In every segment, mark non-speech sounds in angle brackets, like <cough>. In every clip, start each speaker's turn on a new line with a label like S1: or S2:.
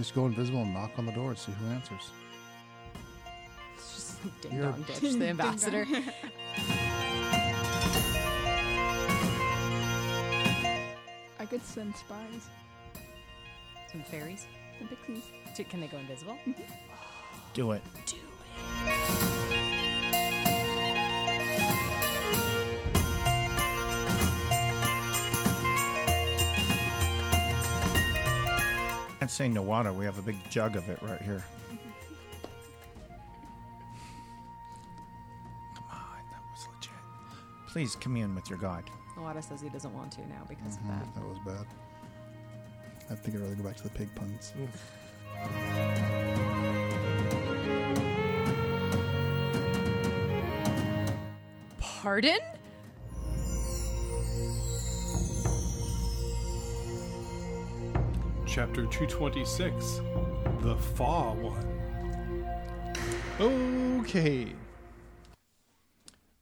S1: Just go invisible and knock on the door and see who answers.
S2: It's just ding
S1: You're-
S2: dong ditch the <laughs> ambassador. <laughs>
S3: I could send spies.
S2: Some fairies.
S3: The pixies.
S2: Can they go invisible? Mm-hmm.
S4: Do it.
S2: Do
S4: Can't say no water. We have a big jug of it right here. Come on, that was legit. Please commune with your god.
S2: Awada says he doesn't want to now because of mm-hmm, that.
S1: That was bad. I think I'd rather go back to the pig puns.
S2: Pardon?
S5: Chapter 226 The Fa One. Okay.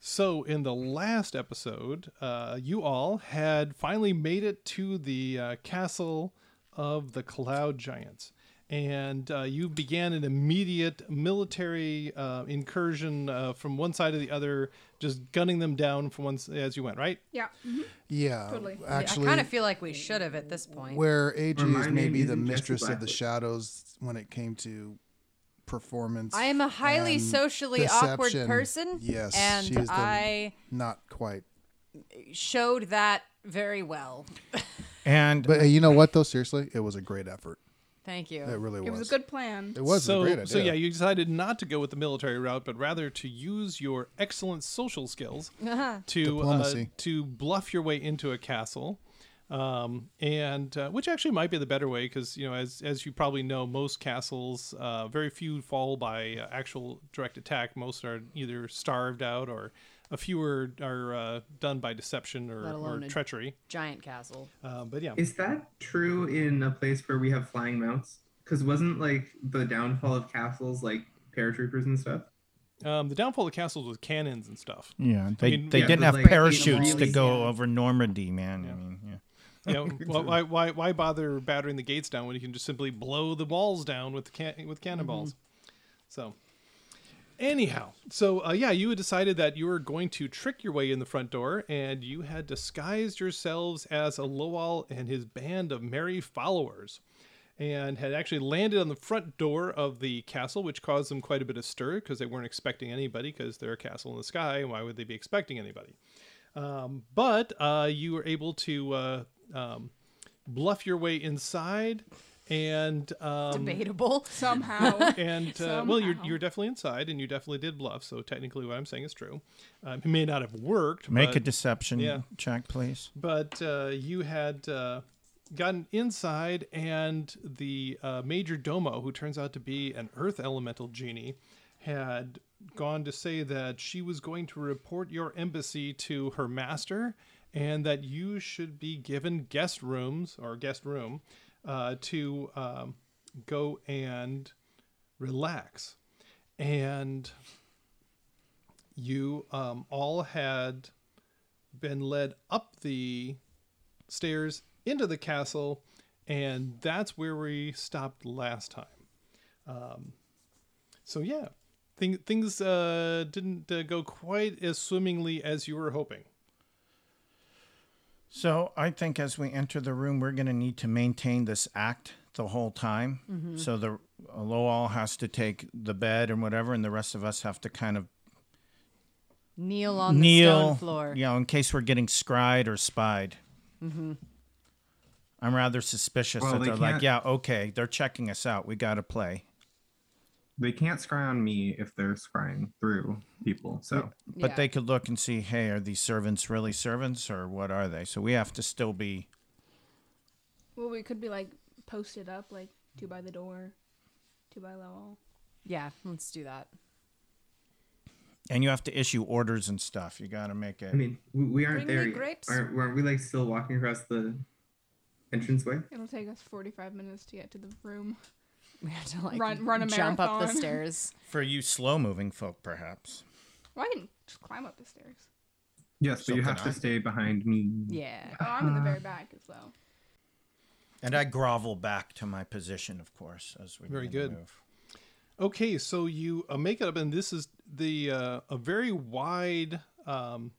S5: So, in the last episode, uh, you all had finally made it to the uh, castle of the Cloud Giants. And uh, you began an immediate military uh, incursion uh, from one side to the other, just gunning them down from one as you went, right?
S3: Yeah. mhm.
S1: Yeah,
S3: Totally. Yeah,
S2: I kind of feel like we should have at this point.
S1: where AG
S6: Or my
S1: is maybe the mistress of the shadows when it came to performance.
S2: I am a highly
S1: and
S2: socially awkward person.
S1: Yes,
S2: and
S1: she is the-
S2: I
S1: Not quite.
S2: showed that very well. <laughs>
S4: And
S1: But hey, you know what though? Seriously, it was a great effort.
S2: Thank you.
S1: It really was.
S3: It
S1: was.
S3: was a good plan.
S1: It was
S5: so,
S1: a great idea.
S5: So yeah, you decided not to go with the military route, but rather to use your excellent social skills <laughs> to uh, to bluff your way into a castle. Um, and uh, which actually might be the better way because you know as as you probably know most castles uh, very few fall by uh, actual direct attack most are either starved out or a few are, are uh, done by deception or,
S2: Let
S5: or
S2: alone a-
S5: treachery
S2: Giant castle.
S5: uh, but yeah
S6: Is that true in a place where we have flying mounts? Because wasn't like the downfall of castles like paratroopers and stuff?
S5: um, the downfall of castles was cannons and stuff
S4: yeah, they,
S5: mean,
S4: they
S5: yeah,
S4: didn't have
S6: like,
S4: parachutes
S6: really-
S4: to go
S6: yeah.
S4: over Normandy, man. I mean, yeah.
S5: you know, <laughs> why, why, why, why bother battering the gates down when you can just simply blow the walls down with can- with cannonballs? So, anyhow, so uh, yeah, you had decided that you were going to trick your way in the front door, and you had disguised yourselves as a Lowell and his band of merry followers, and had actually landed on the front door of the castle, which caused them quite a bit of stir because they weren't expecting anybody because they're a castle in the sky. And why would they be expecting anybody? Um, but uh, you were able to uh, um, bluff your way inside, and um,
S2: Debatable. <laughs>
S3: Somehow.
S5: and uh, well, you're you're definitely inside, and you definitely did bluff. So technically, what I'm saying is true. Um, it may not have worked.
S4: Make
S5: but,
S4: a deception
S5: yeah.
S4: check, please.
S5: but uh, you had uh, gotten inside, and the uh, major domo, who turns out to be an earth elemental genie, had gone to say that she was going to report your embassy to her master, and that you should be given guest rooms or guest room uh, to um, go and relax, and you um, all had been led up the stairs into the castle, and that's where we stopped last time. Um, so yeah, thing, things uh, didn't uh, go quite as swimmingly as you were hoping.
S4: So I think as we enter the room, we're going to need to maintain this act the whole time. Mm-hmm. So the uh, Lowell has to take the bed and whatever, and the rest of us have to kind of
S2: Kneel on the stone floor.
S4: you know, in case we're getting scried or spied. Mm-hmm. I'm rather suspicious
S6: Well,
S4: that
S6: they
S4: they're like,
S6: can't-
S4: yeah, okay, they're checking us out. We got to play.
S6: They can't scry on me if they're scrying through people. So
S4: But
S2: Yeah.
S4: they could look and see, hey, are these servants really servants or what are they? So we have to still be.
S3: well, we could be like posted up, like two by the door, two by Lowell.
S2: Yeah, let's do that.
S4: And you have to issue orders and stuff. You got to make it.
S6: I mean, we, we aren't
S2: Bring
S6: there. yet.
S2: grapes.
S6: Aren't, weren't we like still walking across the entranceway?
S3: It'll take us 45 minutes to get to the room. <laughs>
S2: We have to like
S3: Run- run a
S2: jump up the stairs.
S4: For you slow moving folk, perhaps.
S3: Well, I can just climb up the stairs.
S6: Yes, but you
S4: Something
S6: have to stay behind me.
S2: Yeah.
S3: Oh, I'm in the very back as well.
S4: And I grovel back to my position, of course, as we
S5: Very good.
S4: move.
S5: Okay, so you uh, make it up, and this is the uh, a very wide um,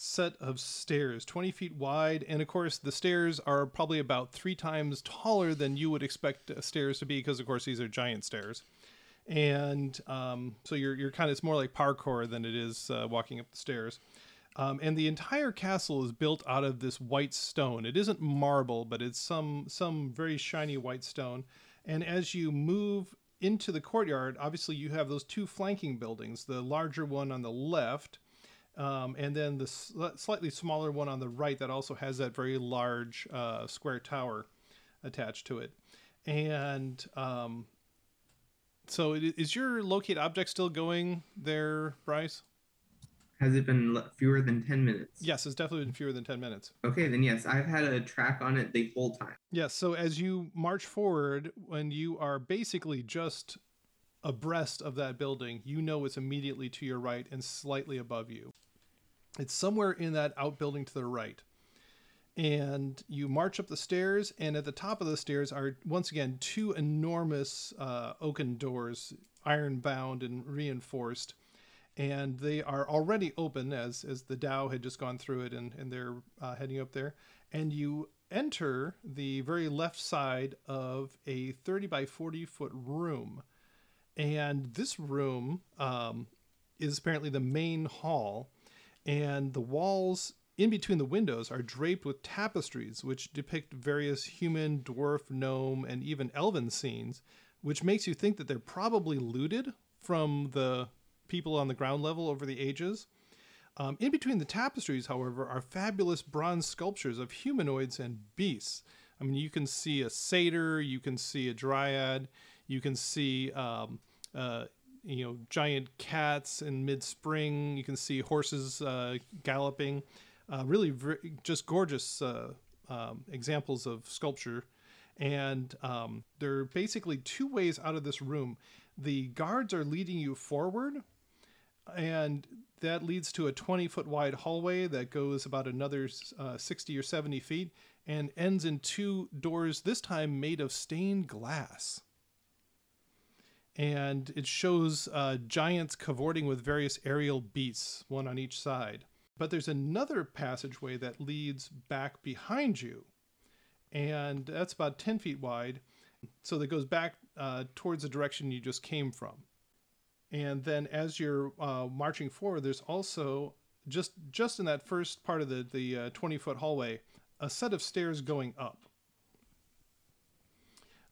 S5: set of stairs, twenty feet wide, and of course the stairs are probably about three times taller than you would expect stairs to be, because of course these are giant stairs, and um, so you're you're kind of it's more like parkour than it is uh, walking up the stairs. Um, and the entire castle is built out of this white stone. It isn't marble, but it's some some very shiny white stone. And as you move into the courtyard, obviously you have those two flanking buildings. The larger one on the left, um, and then the sl- slightly smaller one on the right that also has that very large uh, square tower attached to it. And um, so, it, is your locate object still going there, Bryce?
S6: Has it been fewer than 10 minutes?
S5: Yes, it's definitely been fewer than 10 minutes.
S6: Okay, then yes, I've had a track on it the whole time.
S5: Yes, so as you march forward, when you are basically just abreast of that building, you know it's immediately to your right and slightly above you. It's somewhere in that outbuilding to the right. And you march up the stairs, and at the top of the stairs are once again two enormous uh, oaken doors, iron bound and reinforced. And they are already open as, as the Dao had just gone through it and, and they're uh, heading up there. And you enter the very left side of a 30 by 40 foot room. And this room um, is apparently the main hall. And the walls in between the windows are draped with tapestries which depict various human, dwarf, gnome, and even elven scenes, which makes you think that they're probably looted from the people on the ground level over the ages. Um, in between the tapestries, however, are fabulous bronze sculptures of humanoids and beasts. I mean, you can see a satyr, you can see a dryad, you can see, um, uh, you know, giant cats in mid-spring. You can see horses uh, galloping. Uh, really, ver- just gorgeous uh, um, examples of sculpture. And um, there are basically two ways out of this room. The guards are leading you forward, and that leads to a 20 foot wide hallway that goes about another uh, 60 or 70 feet and ends in two doors, this time made of stained glass. And it shows uh, giants cavorting with various aerial beasts, one on each side. But there's another passageway that leads back behind you, and that's about 10 feet wide. So that goes back uh, towards the direction you just came from. And then as you're uh, marching forward, there's also just just in that first part of the the uh, 20 foot hallway, a set of stairs going up.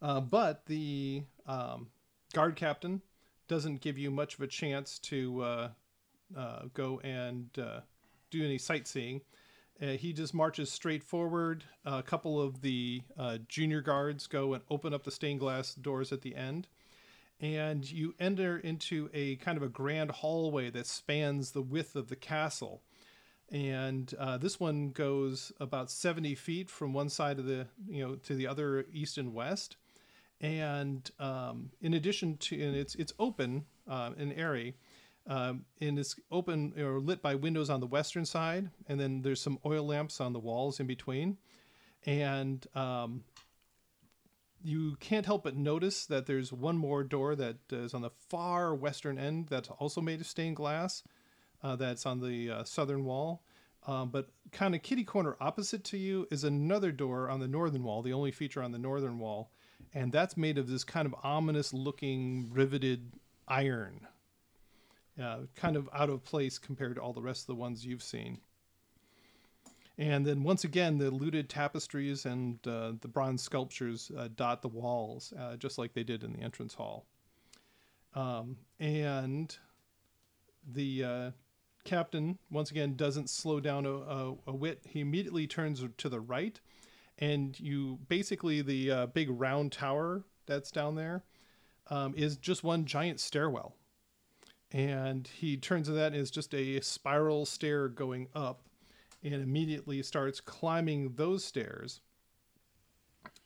S5: Uh, but the um, guard captain doesn't give you much of a chance to uh, uh, go and uh, do any sightseeing. Uh, he just marches straight forward. a couple of the uh, junior guards go and open up the stained glass doors at the end. And you enter into a kind of a grand hallway that spans the width of the castle. And uh, this one goes about 70 feet from one side of the, you know, to the other east and west. And um, in addition to, and it's, it's open uh, and airy, um, and it's open or lit by windows on the western side, and then there's some oil lamps on the walls in between, and um, you can't help but notice that there's one more door that is on the far western end that's also made of stained glass. Uh, that's on the uh, southern wall. Um, but kind of kitty corner opposite to you is another door on the northern wall, the only feature on the northern wall, and that's made of this kind of ominous looking riveted iron uh, kind of out of place compared to all the rest of the ones you've seen. And then once again, the looted tapestries and uh, the bronze sculptures uh, dot the walls, uh, just like they did in the entrance hall. Um, and the uh, captain, once again, doesn't slow down a, a, a, whit. He immediately turns to the right, and you basically, the uh, big round tower that's down there um, is just one giant stairwell. And he turns to that it's just a spiral stair going up and immediately starts climbing those stairs.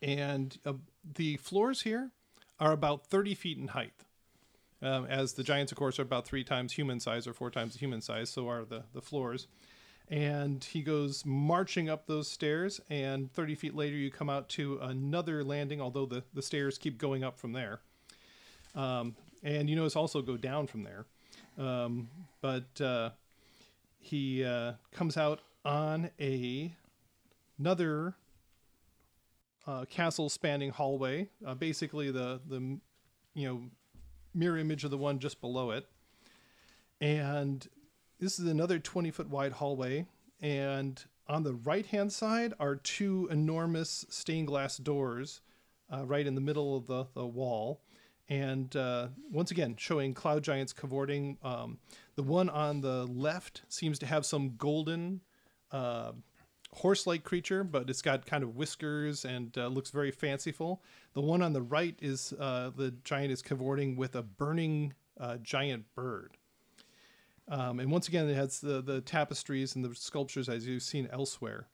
S5: And uh, the floors here are about 30 feet in height um, as the giants of course are about three times human size or four times human size so are the, the floors and he goes marching up those stairs. And 30 feet later, you come out to another landing, although the, the stairs keep going up from there. Um, and you notice also go down from there. Um, but uh, he uh, comes out on a another uh, castle spanning hallway, uh, basically the the you know mirror image of the one just below it. And this is another 20 foot wide hallway. And on the right hand side are two enormous stained glass doors uh, right in the middle of the, the wall. And uh, once again, showing cloud giants cavorting. Um, the one on the left seems to have some golden uh, horse like creature, but it's got kind of whiskers and uh, looks very fanciful. The one on the right is uh, the giant is cavorting with a burning uh, giant bird. Um, and once again, it has the, the tapestries and the sculptures as you've seen elsewhere.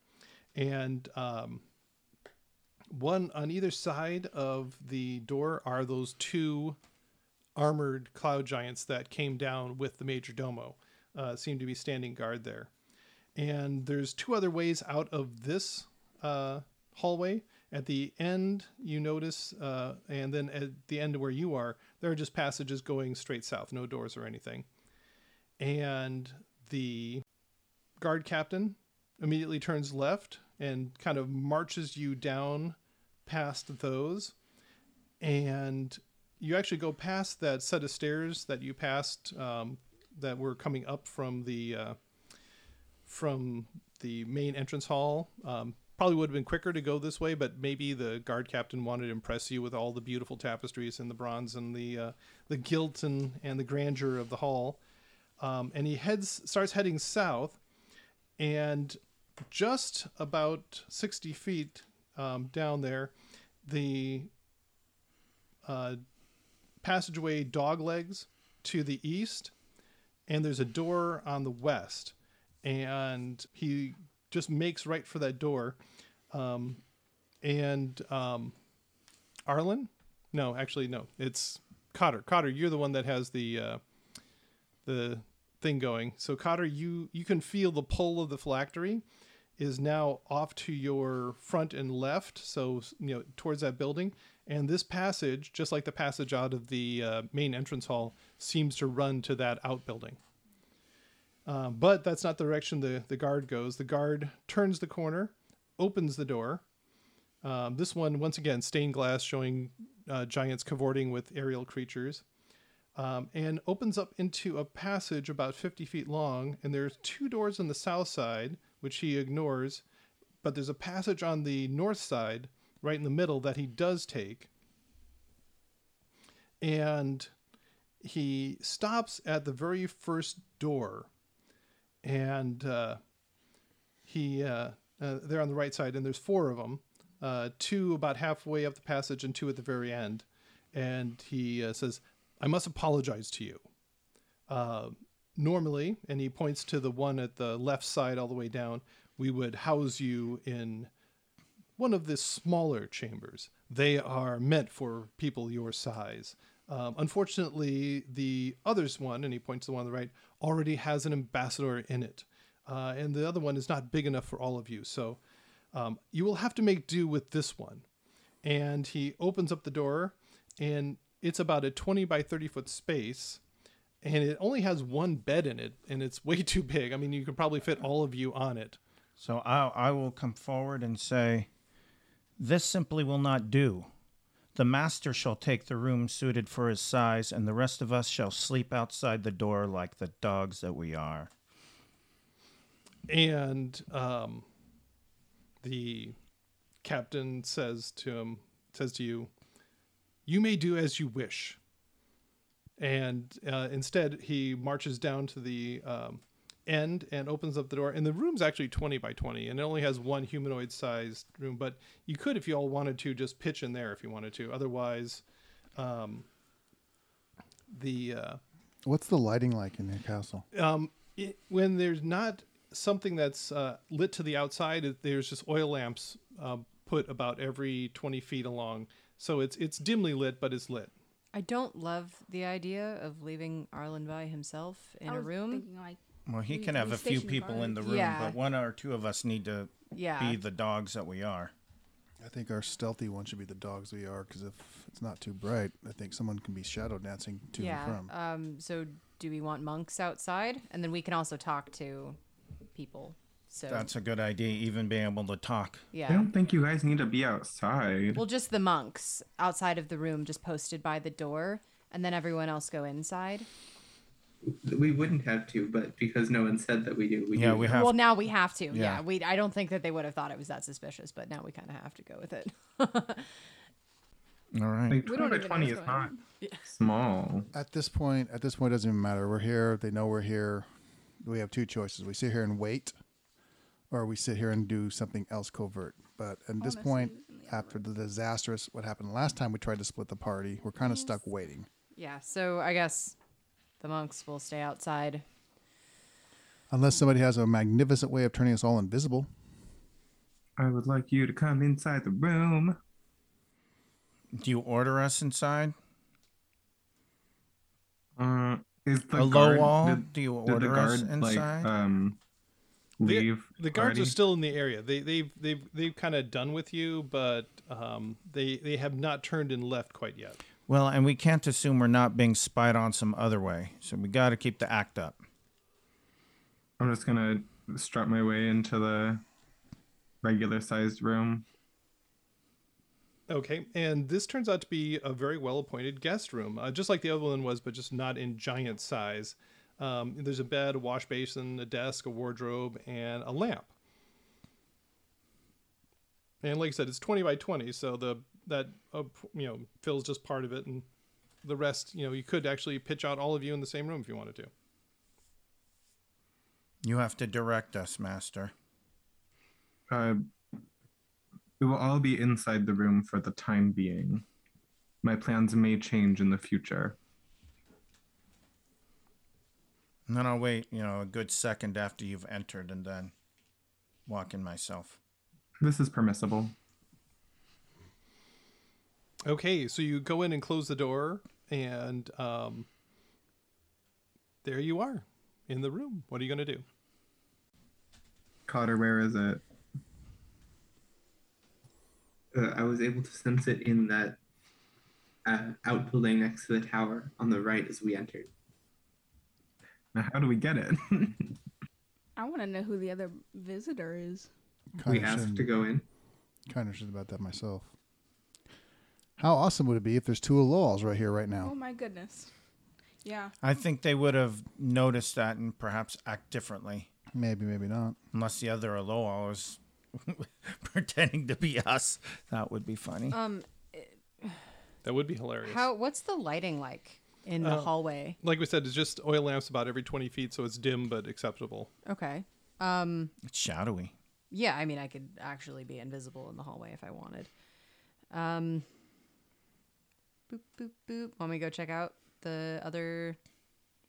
S5: And um, one on either side of the door are those two armored cloud giants that came down with the major domo, uh, seem to be standing guard there. And there's two other ways out of this uh, hallway. At the end, you notice, uh, and then at the end where you are, there are just passages going straight south, no doors or anything. And the guard captain immediately turns left and kind of marches you down past those. And you actually go past that set of stairs that you passed um, that were coming up from the uh, from the main entrance hall. Um, probably would have been quicker to go this way, but maybe the guard captain wanted to impress you with all the beautiful tapestries and the bronze and the uh, the gilt and, and the grandeur of the hall. Um, and he heads starts heading south, and just about sixty feet um, down there, the uh, passageway dog legs to the east, and there's a door on the west and he just makes right for that door. Um, and um, Arlen, no, actually no, it's Cotter. Cotter, you're the one that has the uh, the thing going. So Cotter, you you can feel the pull of the phylactery is now off to your front and left, so you know towards that building. And this passage, just like the passage out of the uh, main entrance hall, seems to run to that outbuilding. Um, but that's not the direction the, the guard goes. The guard turns the corner, opens the door. Um, this one, once again, stained glass showing uh, giants cavorting with aerial creatures, um, and opens up into a passage about 50 feet long. And there's two doors on the south side, which he ignores, but there's a passage on the north side, right in the middle, that he does take. And he stops at the very first door and uh, he uh, uh, they're on the right side, and there's four of them, uh, two about halfway up the passage and two at the very end, and he uh, says, "I must apologize to you." Uh, normally, and he points to the one at the left side all the way down. We would house you in one of the smaller chambers. They are meant for people your size. Um, unfortunately, the others one, and he points to the one on the right, already has an ambassador in it. Uh, and the other one is not big enough for all of you. So um, you will have to make do with this one. And he opens up the door, and it's about a 20 by 30 foot space. And it only has one bed in it, and it's way too big. I mean, you could probably fit all of you on it.
S4: So I, I will come forward and say, This simply will not do. The master shall take the room suited for his size, and the rest of us shall sleep outside the door like the dogs that we are.
S5: And um, the captain says to him, says to you, "You may do as you wish." And uh, instead, he marches down to the um, end and opens up the door. And the room's actually 20 by 20, and it only has one humanoid sized room. But you could, if you all wanted to, just pitch in there if you wanted to. Otherwise, um, the uh,
S1: What's the lighting like in your castle?
S5: um, it, when there's not something that's uh, lit to the outside, it, there's just oil lamps uh, put about every 20 feet along. So it's it's dimly lit, but it's lit.
S2: I don't love the idea of leaving Arlen by himself in
S3: I
S2: a
S3: was
S2: room.
S3: thinking like
S4: Well, he
S3: We-
S4: can have
S3: we
S4: a few
S3: station
S4: people in the room,
S2: Yeah.
S4: but one or two of us need to
S2: Yeah.
S4: be the dogs that we are.
S1: I think our stealthy one should be the dogs we are, because if it's not too bright, I think someone can be shadow dancing to
S2: yeah.
S1: and from.
S2: Um. So, do we want monks outside, and then we can also talk to people. So
S4: That's a good idea, even being able to talk.
S2: Yeah.
S6: I don't think you guys need to be outside.
S2: Well, just the monks outside of the room, just posted by the door, and then everyone else go inside.
S6: we wouldn't have to, but because no one said that we do, we
S4: Yeah,
S6: do.
S4: we have.
S2: well, now we have to. Yeah.
S4: Yeah.
S2: We. I don't think that they would have thought it was that suspicious, but now we kind of have to go with it. <laughs>
S4: All right.
S6: Like
S3: We
S6: 20
S3: don't
S6: by
S3: even
S6: 20 is not
S3: on. <laughs>
S6: small.
S1: At this point, at this point, it doesn't even matter. We're here. They know we're here. We have two choices. We sit here and wait, or we sit here and do something else covert. But at this
S3: Honestly,
S1: point,
S3: in the
S1: after the disastrous what happened last time we tried to split the party, we're kind of stuck waiting.
S2: yeah. So I guess the monks will stay outside.
S1: Unless somebody has a magnificent way of turning us all invisible.
S6: I would like you to come inside the room.
S4: Do you order us inside?
S6: Uh, is the
S4: a low
S6: guard,
S4: wall?
S6: Did,
S4: Do you
S6: did
S4: order
S6: the
S4: us
S6: guard like
S4: inside?
S6: um
S5: The-
S6: leave?
S5: The guards are still in the area. They they've they've they've kind of done with you, but um, they they have not turned and left quite yet.
S4: well, and we can't assume we're not being spied on some other way, so we got to keep the act up.
S6: I'm just gonna strut my way into the regular sized room.
S5: Okay, and this turns out to be a very well appointed guest room, uh, just like the other one was, but just not in giant size. Um, there's a bed, a wash basin, a desk, a wardrobe, and a lamp. And like I said, it's 20 by 20, so the that uh, you know fills just part of it, and the rest, you know, you could actually pitch out all of you in the same room if you wanted to.
S4: You have to direct us, Master.
S6: Uh, we will all be inside the room for the time being. My plans may change in the future.
S4: And then I'll wait, you know, a good second after you've entered and then walk in myself.
S6: This is permissible.
S5: Okay, so you go in and close the door, and um, there you are in the room. What are you going to do?
S6: Cotter, where is it?
S7: Uh, I was able to sense it in that uh, outbuilding next to the tower on the right as we entered.
S6: Now, how do we get it?
S3: I want to know who the other visitor is.
S7: we
S1: Kinda
S7: asked to go in.
S1: Kind of should about that myself. How awesome would it be if there's two Aloals right here, right now?
S3: Oh my goodness. Yeah.
S4: I think they would have noticed that and perhaps act differently,
S1: Maybe, maybe not.
S4: unless the other Aloha was <laughs> pretending to be us. That would be funny.
S2: Um.
S5: That would be hilarious.
S2: How? What's the lighting like in the
S5: Uh,
S2: hallway?
S5: like we said, it's just oil lamps about every 20 feet, so it's dim but acceptable.
S2: Okay. Um.
S4: it's shadowy.
S2: Yeah. I mean, I could actually be invisible in the hallway if I wanted. Um. Boop boop boop. Want me to go check out the other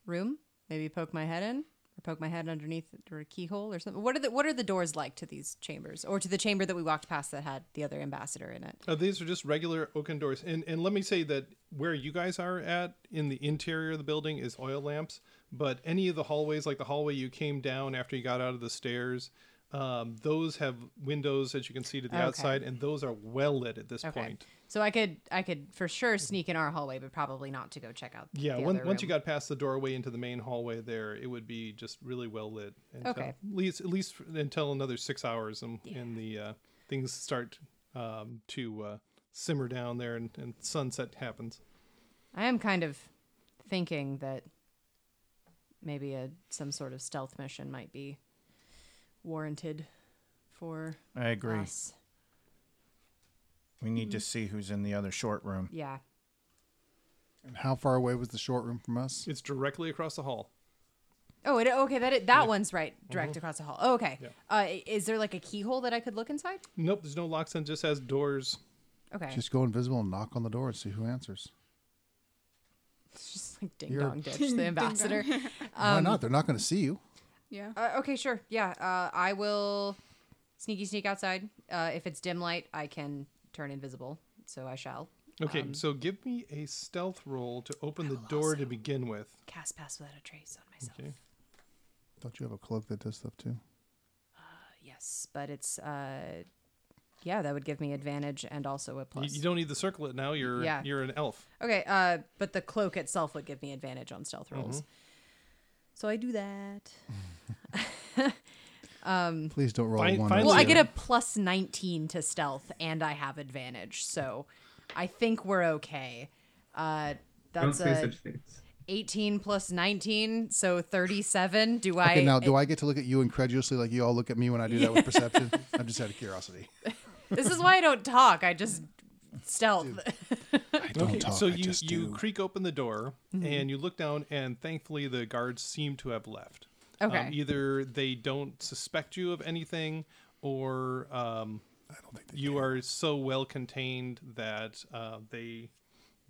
S2: room? Maybe poke my head in, or poke my head underneath or a keyhole or something. What are the What are the doors like to these chambers, or to the chamber that we walked past that had the other ambassador in it?
S5: Uh, these are just regular oaken doors. And, and let me say that where you guys are at in the interior of the building is oil lamps, but any of the hallways, like the hallway you came down after you got out of the stairs, um, those have windows as you can see to the
S2: Okay.
S5: outside, and those are well lit at this
S2: Okay.
S5: point.
S2: So I could I could for sure sneak in our hallway, but probably not to go check out.
S5: Yeah,
S2: the
S5: when, once you got past the doorway into the main hallway there, it would be just really well lit. Until,
S2: Okay.
S5: At least, at least until another six hours, and, and the uh, things start um, to uh, simmer down there, and, and sunset happens.
S2: I am kind of thinking that maybe a some sort of stealth mission might be warranted for
S4: I agree.
S2: us.
S4: We need to hmm. see who's in the other short room.
S2: Yeah.
S1: And how far away was the short room from us?
S5: It's directly across the hall.
S2: Oh, it, okay. That that one's right, uh-huh. direct across the hall. Oh, okay.
S5: Yeah.
S2: Uh, i- is there like a keyhole that I could look inside?
S5: Nope, there's no locks on. Just has doors.
S2: Okay.
S1: Just go invisible and knock on the door and see who answers.
S2: It's just like ding
S1: You're-
S2: dong <laughs> ditch the ambassador.
S1: Why not? Um, They're not going to see you.
S3: Yeah.
S2: Uh, okay, sure. Yeah. Uh, I will sneaky sneak outside. Uh, if it's dim light, I can turn invisible. So I shall.
S5: Okay,
S2: Um,
S5: so give me a stealth roll to open the door to begin with.
S2: Cast pass without a trace on myself.
S5: Okay.
S1: Don't you have a cloak that does stuff too?
S2: Yes, but it's uh, yeah, that would give me advantage and also a
S5: You,
S2: plus.
S5: you don't need the circlet now. You're
S2: Yeah.
S5: you're an elf.
S2: Okay, uh, but the cloak itself would give me advantage on stealth rolls.
S5: Mm-hmm.
S2: So I do that. <laughs>
S1: um, Please don't roll
S5: Fin-
S1: one. or
S5: finally-
S2: Well, I
S1: zero.
S2: get a plus 19 to stealth and I have advantage. So I think we're okay. Uh,
S7: Don't
S2: that's
S7: say
S2: a
S7: such things.
S2: 18 plus 19, so 37. Do I
S1: Okay, now do I get to look at you incredulously like you all look at me when I do that with <laughs> perception? I'm just out of curiosity.
S2: This is why I don't talk. I just stealth. <laughs>
S1: I don't
S5: Okay,
S1: talk.
S5: so
S1: I
S5: you
S1: just
S5: you
S1: do.
S5: creak open the door
S2: Mm-hmm.
S5: and you look down, and thankfully the guards seem to have left.
S2: Okay.
S5: Um, either they don't suspect you of anything, or um,
S1: I don't think they
S5: you are so well contained that uh, they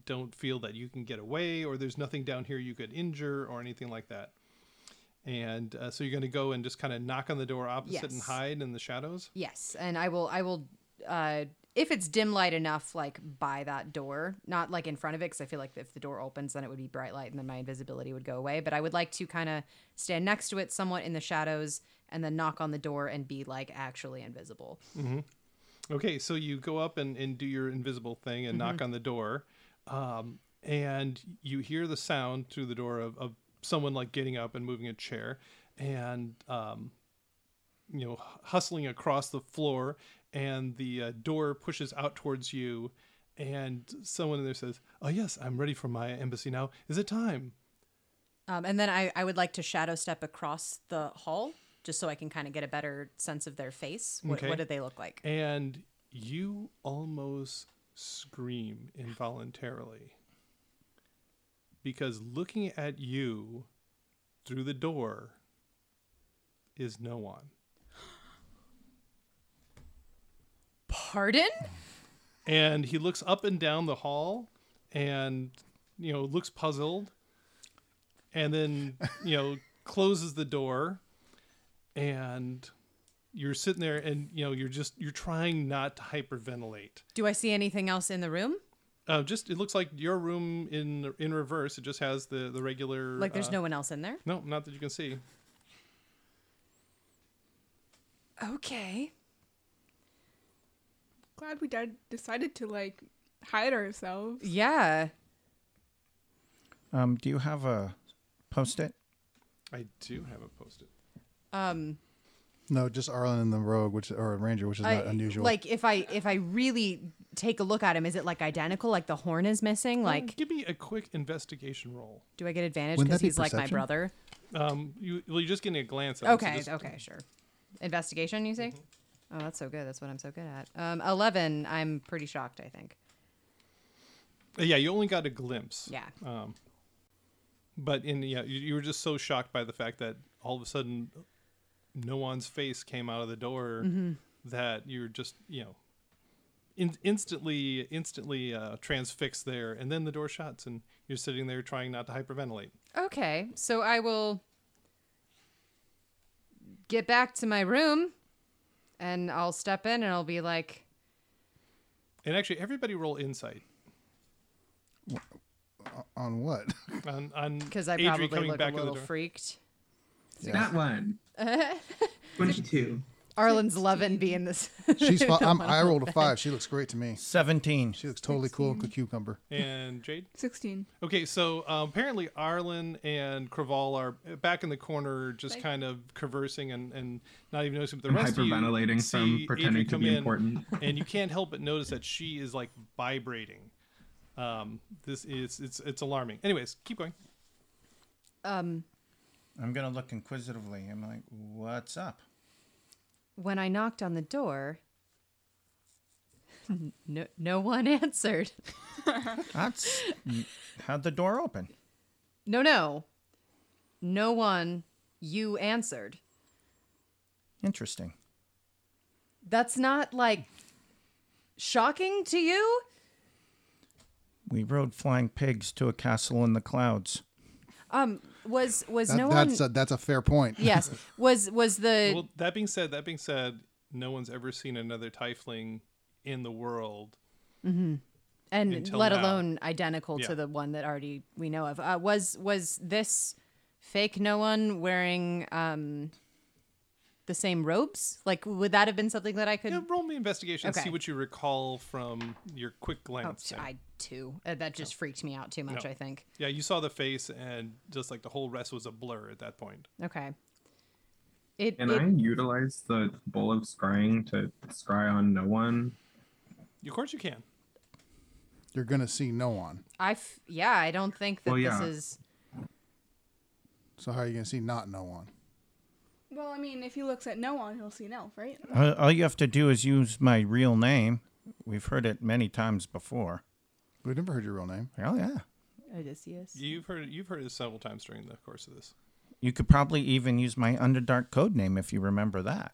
S5: don't feel that you can get away, or there's nothing down here you could injure, or anything like that. And uh, so you're going to go and just kind of knock on the door opposite and hide in the shadows.
S2: Yes, and I will. I will. Uh, if it's dim light enough, like by that door, not like in front of it, because I feel like if the door opens, then it would be bright light, and then my invisibility would go away. But I would like to kind of stand next to it, somewhat in the shadows, and then knock on the door and be like actually invisible.
S5: Okay, so you go up and, and do your invisible thing and knock on the door, um, and you hear the sound through the door of, of someone like getting up and moving a chair, and um, you know hustling across the floor, and the uh, door pushes out towards you, and someone in there says, "Oh yes, I'm ready for my embassy now. Is it time?"
S2: Um, and then I, I would like to shadow step across the hall, just so I can kind of get a better sense of their face. What,
S5: Okay.
S2: what do they look like?
S5: and you almost scream involuntarily because looking at you through the door is no one.
S2: Pardon?
S5: And he looks up and down the hall and, you know, looks puzzled and then, you know, <laughs> closes the door and you're sitting there and, you know, you're just, you're trying not to hyperventilate.
S2: Do I see anything else in the room?
S5: Uh, just it looks like your room in in reverse. It just has the the regular.
S2: Like there's
S5: uh,
S2: no one else in there?
S5: No, not that you can see.
S2: Okay.
S3: Glad we di- decided to like hide ourselves.
S2: Yeah.
S4: Um, do you have a post-it?
S5: I do have a post-it.
S2: Um,
S1: No, just Arlen and the Rogue, which or Ranger, which is
S2: I,
S1: not unusual.
S2: Like if I if I really take a look at him, is it like identical? Like the horn is missing?
S5: Like Um,
S2: Like,
S5: give me a quick investigation roll.
S2: do I get advantage because
S1: that be
S2: he's like my brother?
S5: Um, you well, you're just getting a glance at. it, so
S2: Okay,
S5: just-
S2: okay, sure. Investigation, you say?
S5: Mm-hmm.
S2: Oh, that's so good. That's what I'm so good at. Um, eleven. I'm pretty shocked. I think.
S5: Uh, yeah, you only got a glimpse.
S2: Yeah.
S5: Um, but in yeah, you, you were just so shocked by the fact that all of a sudden, no one's face came out of the door
S2: Mm-hmm.
S5: that you're just you know, in, instantly instantly uh, transfixed there, and then the door shuts, and you're sitting there trying not to hyperventilate.
S2: Okay, so I will get back to my room, and I'll step in, and I'll be like,
S5: And actually, everybody roll insight
S1: on what? <laughs>
S5: on on
S2: because I
S5: Adri
S2: probably look
S5: back
S2: a little
S5: door.
S2: freaked.
S7: Not one. <laughs> 22.
S2: Arlen's loving being this.
S1: She's. Fi- <laughs> I'm, I rolled a five. She looks great to me.
S4: 17.
S1: She looks totally cool, like a cucumber.
S5: And Jade.
S3: Sixteen.
S5: Okay, so uh, apparently Arlen and Craval are back in the corner, just
S3: Like-
S5: kind of conversing and, and not even noticing. But the
S6: I'm
S5: rest of you
S6: hyperventilating from pretending to be
S5: in,
S6: important. <laughs>
S5: and you can't help but notice that she is like vibrating. Um, this is it's it's alarming. Anyways, keep going.
S2: um,
S4: I'm going to look inquisitively. I'm like, what's up?
S2: When I knocked on the door, <laughs> no, no one <laughs> answered.
S4: That's how'd the door open?
S2: No, no, no one. You answered.
S4: Interesting.
S2: That's not like shocking to you.
S4: We rode flying pigs to a castle in the clouds.
S2: Um, was was
S1: That,
S2: no
S1: that's
S2: one?
S1: a, that's a fair point. <laughs>
S2: yes, was was the
S5: Well, that being said, that being said, no one's ever seen another tiefling in the world.
S2: and
S5: until
S2: let
S5: now.
S2: alone identical
S5: Yeah.
S2: to the one that already we know of. Uh, was was this fake no one wearing um the same robes? Like would that have been something that I could
S5: Yeah, roll me investigation.
S2: Okay.
S5: See what you recall from your quick
S2: Oh,
S5: glance. thing.
S2: I too. Uh, that just freaked me out too much,
S5: No.
S2: I think.
S5: Yeah, you saw the face, and just like the whole rest was a blur at that point.
S2: Okay. It,
S6: Can
S2: it
S6: I utilize the bowl of scrying to scry on no one?
S5: Of course, you can.
S1: You're gonna see no one.
S2: I f- yeah, I don't think that
S6: Well,
S2: this is
S1: So how are you gonna see not no one?
S3: Well, I mean, if he looks at no one, he'll see an elf, right?
S4: All all you have to do is use my real name. We've heard it many times before.
S1: We've never heard your real name.
S4: Oh yeah.
S2: Odysseus.
S5: You've heard you've heard it several times during the course of this.
S4: You could probably even use my Underdark code name if you remember that.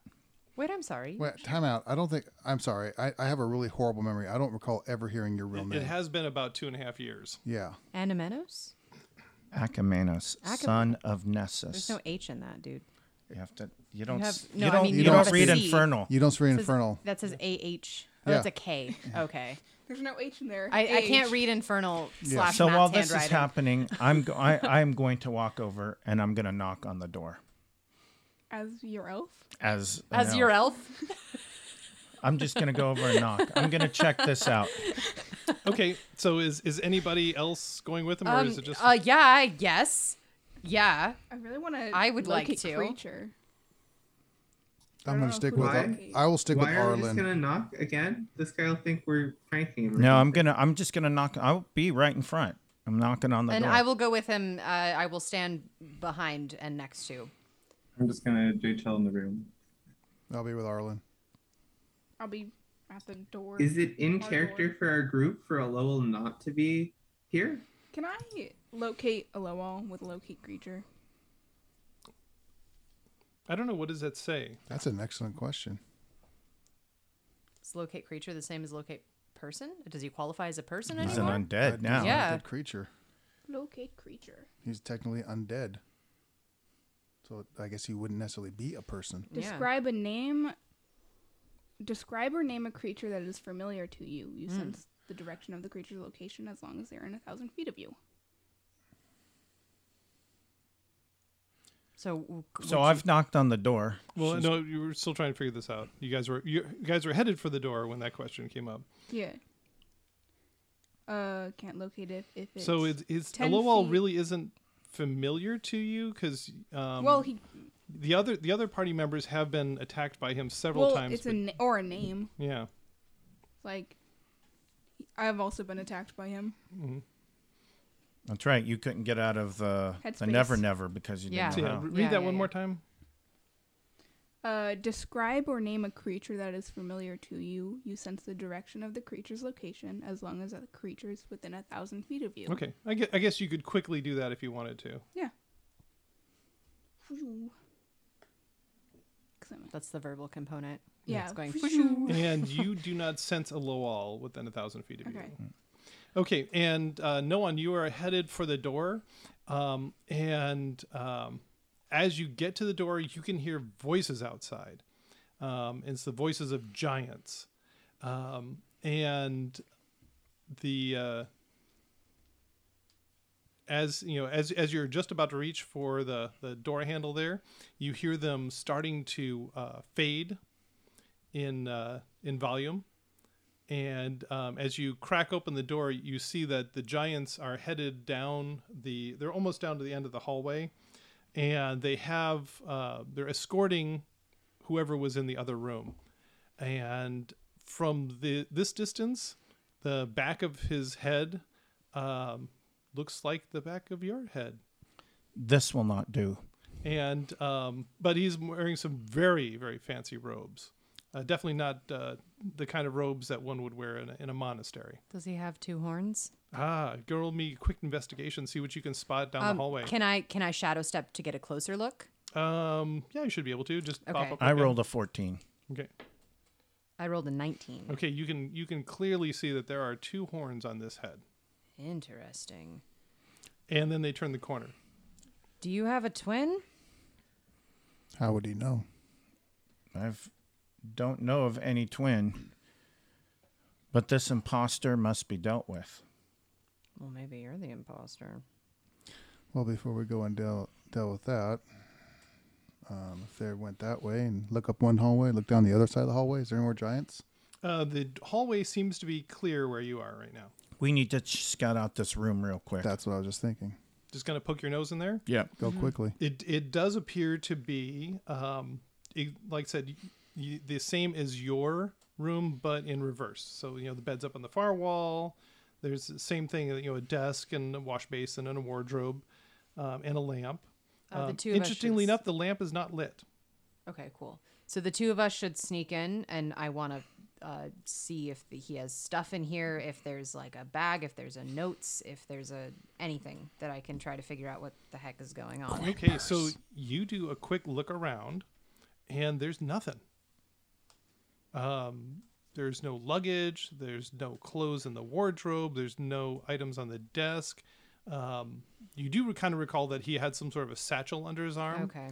S2: Wait, I'm sorry.
S1: Wait, time out. I don't think. I'm sorry. I, I have a really horrible memory. I don't recall ever hearing your real
S5: It,
S1: name.
S5: it has been about two and a half years.
S1: yeah.
S2: Anamenos?
S4: Achaemenos,
S2: Achame-
S4: son of Nessus.
S2: There's no H in that, dude.
S4: you have to. You don't.
S2: have-
S4: s-
S2: no,
S4: you
S2: I
S4: don't.
S2: mean,
S4: you
S1: you
S4: don't
S1: have
S4: read
S2: a C.
S4: Infernal.
S1: You don't read
S2: Says-
S1: infernal.
S2: That says A H. Oh,
S1: Yeah.
S2: that's a K. Okay.
S3: There's no H in there.
S2: I, I can't read infernal slash
S4: So
S2: Matt's
S4: while this is
S2: handwriting.
S4: happening, I'm go- I, <laughs> I'm going to walk over and I'm going to knock on the door
S3: As your elf?
S4: as an
S2: As your
S4: elf.
S2: elf? <laughs>
S4: I'm just going to go over and knock. I'm going to check this out. <laughs>
S5: Okay, so is is anybody else going with him, or
S2: Um,
S5: is it just?
S2: uh, yeah, I guess. Yeah.
S3: I really want to.
S2: I would like
S3: locate
S2: to.
S3: Creature.
S1: I'm gonna stick with.
S7: Why-
S1: I will stick with
S7: Why are we just gonna knock again? This guy will think we're pranking him.
S4: No, I'm gonna. I'm just gonna knock. I'll be right in front. I'm knocking on the
S2: And
S4: door.
S2: I will go with him. Uh, I will stand behind and next to.
S6: I'm just gonna JTL in the room.
S1: I'll be with Arlen.
S3: I'll be at the door.
S7: Is it in
S3: Our
S7: character
S3: door.
S7: for our group for a Lowell not to be here?
S3: Can I locate a Lowell with locate creature?
S5: I don't know what does that say.
S1: That's an excellent question.
S2: Is locate creature the same as locate person? Does he qualify as a person
S4: He's
S2: anymore?
S4: an undead
S1: He's
S4: now.
S1: an
S2: Yeah.
S1: undead creature.
S3: Locate creature.
S1: He's technically undead. So I guess he wouldn't necessarily be a person.
S2: Yeah.
S3: Describe a name. Describe or name a creature that is familiar to you. You
S2: Hmm.
S3: sense the direction of the creature's location as long as they're in a thousand feet of you.
S2: So,
S4: So I've knocked on the door.
S5: Well,
S4: She's-
S5: no, you were still trying to figure this out. You guys were you, you guys were headed for the door when that question came up.
S3: Yeah. Uh, can't locate it if it's.
S5: so it's it's
S3: 10
S5: Elowell
S3: feet.
S5: really isn't familiar to you because um,
S3: well, he.
S5: the other the other party members have been attacked by him several
S3: Well,
S5: times.
S3: it's a na- or a name.
S5: yeah.
S3: Like, I've also been attacked by him.
S4: That's right. You couldn't get out of the the Never Never because you
S2: Yeah.
S4: didn't
S5: So
S4: know
S5: yeah,
S4: how.
S5: read
S2: Yeah,
S5: that
S2: yeah,
S5: one
S2: yeah.
S5: more time.
S3: Uh, describe or name a creature that is familiar to you. You sense the direction of the creature's location as long as the creature is within a thousand feet of you.
S5: Okay, I guess, I guess you could quickly do that if you wanted to.
S3: Yeah. Phew. 'Cause I'm-
S2: that's the verbal component.
S3: Yeah.
S2: It's going.
S5: And you do not sense a Lowell within a thousand feet of
S3: Okay.
S5: you. Okay, and uh, Noan, you are headed for the door, um, and um, as you get to the door, you can hear voices outside. Um, it's the voices of giants, um, and the uh, as you know, as as you're just about to reach for the the door handle, there, you hear them starting to uh, fade in uh, in volume. And um, as you crack open the door, you see that the giants are headed down the. They're almost down to the end of the hallway, and they have. Uh, they're escorting whoever was in the other room, and from the this distance, the back of his head um, looks like the back of your head
S4: This will not do.
S5: and um, but he's wearing some very very fancy robes. Uh, definitely not uh, the kind of robes that one would wear in a, in a monastery.
S2: Does he have two horns?
S5: Ah, girl, me quick investigation, see what you can spot down
S2: Um,
S5: the hallway.
S2: Can I can I shadow step to get a closer look?
S5: um, yeah, you should be able to just pop
S2: Okay.
S5: up.
S4: I
S5: like
S4: rolled a 14.
S5: Okay,
S2: I rolled a 19.
S5: okay, you can you can clearly see that there are two horns on this head,
S2: Interesting.
S5: and then they turn the corner.
S2: Do you have a twin?
S1: How would he know?
S4: I don't know of any twin, but this imposter must be dealt with.
S2: Well, maybe you're the imposter.
S1: Well, before we go and deal dealt with that. Um, if they went that way and look up one hallway, look down the other side of the hallway, is there any more giants?
S5: Uh, the hallway seems to be clear where you are right now.
S4: We need to ch- scout out this room real quick.
S1: That's what I was just thinking.
S5: Just gonna poke your nose in there.
S4: yep.
S1: Go quickly.
S5: It it does appear to be, um, it, like I said, y y the same as your room, but in reverse. So you know the bed's up on the far wall. There's the same thing, you know, a desk and a wash basin and a wardrobe, um, and a lamp.
S2: Uh, the
S5: Um,
S2: two
S5: interestingly
S2: should
S5: enough, the lamp is not lit.
S2: Okay, cool. So the two of us should sneak in, and I want to uh, see if the, he has stuff in here, if there's like a bag, if there's a notes, if there's a anything that I can try to figure out what the heck is going on.
S5: Okay, so you do a quick look around, and there's nothing. Um, there's no luggage. There's no clothes in the wardrobe. There's no items on the desk. Um, you do kind of recall that he had some sort of a satchel under his arm,
S2: Okay.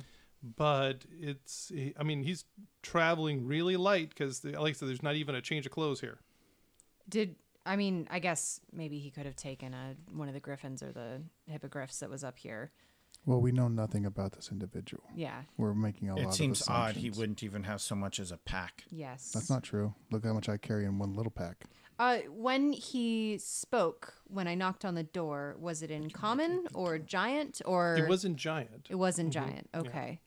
S5: but it's. I mean, he's traveling really light because, like I said, there's not even a change of clothes here.
S2: Did I mean? I guess maybe he could have taken a one of the griffins or the hippogriffs that was up here.
S1: Well, we know nothing about this individual.
S2: Yeah.
S1: We're making a lot of assumptions.
S4: It seems odd he
S1: assumptions.
S4: wouldn't even have so much as a pack.
S2: Yes.
S1: That's not true. Look how much I carry in one little pack.
S2: Uh, when he spoke, when I knocked on the door, was it in common or giant or
S5: It wasn't giant,
S2: It was in giant. Okay.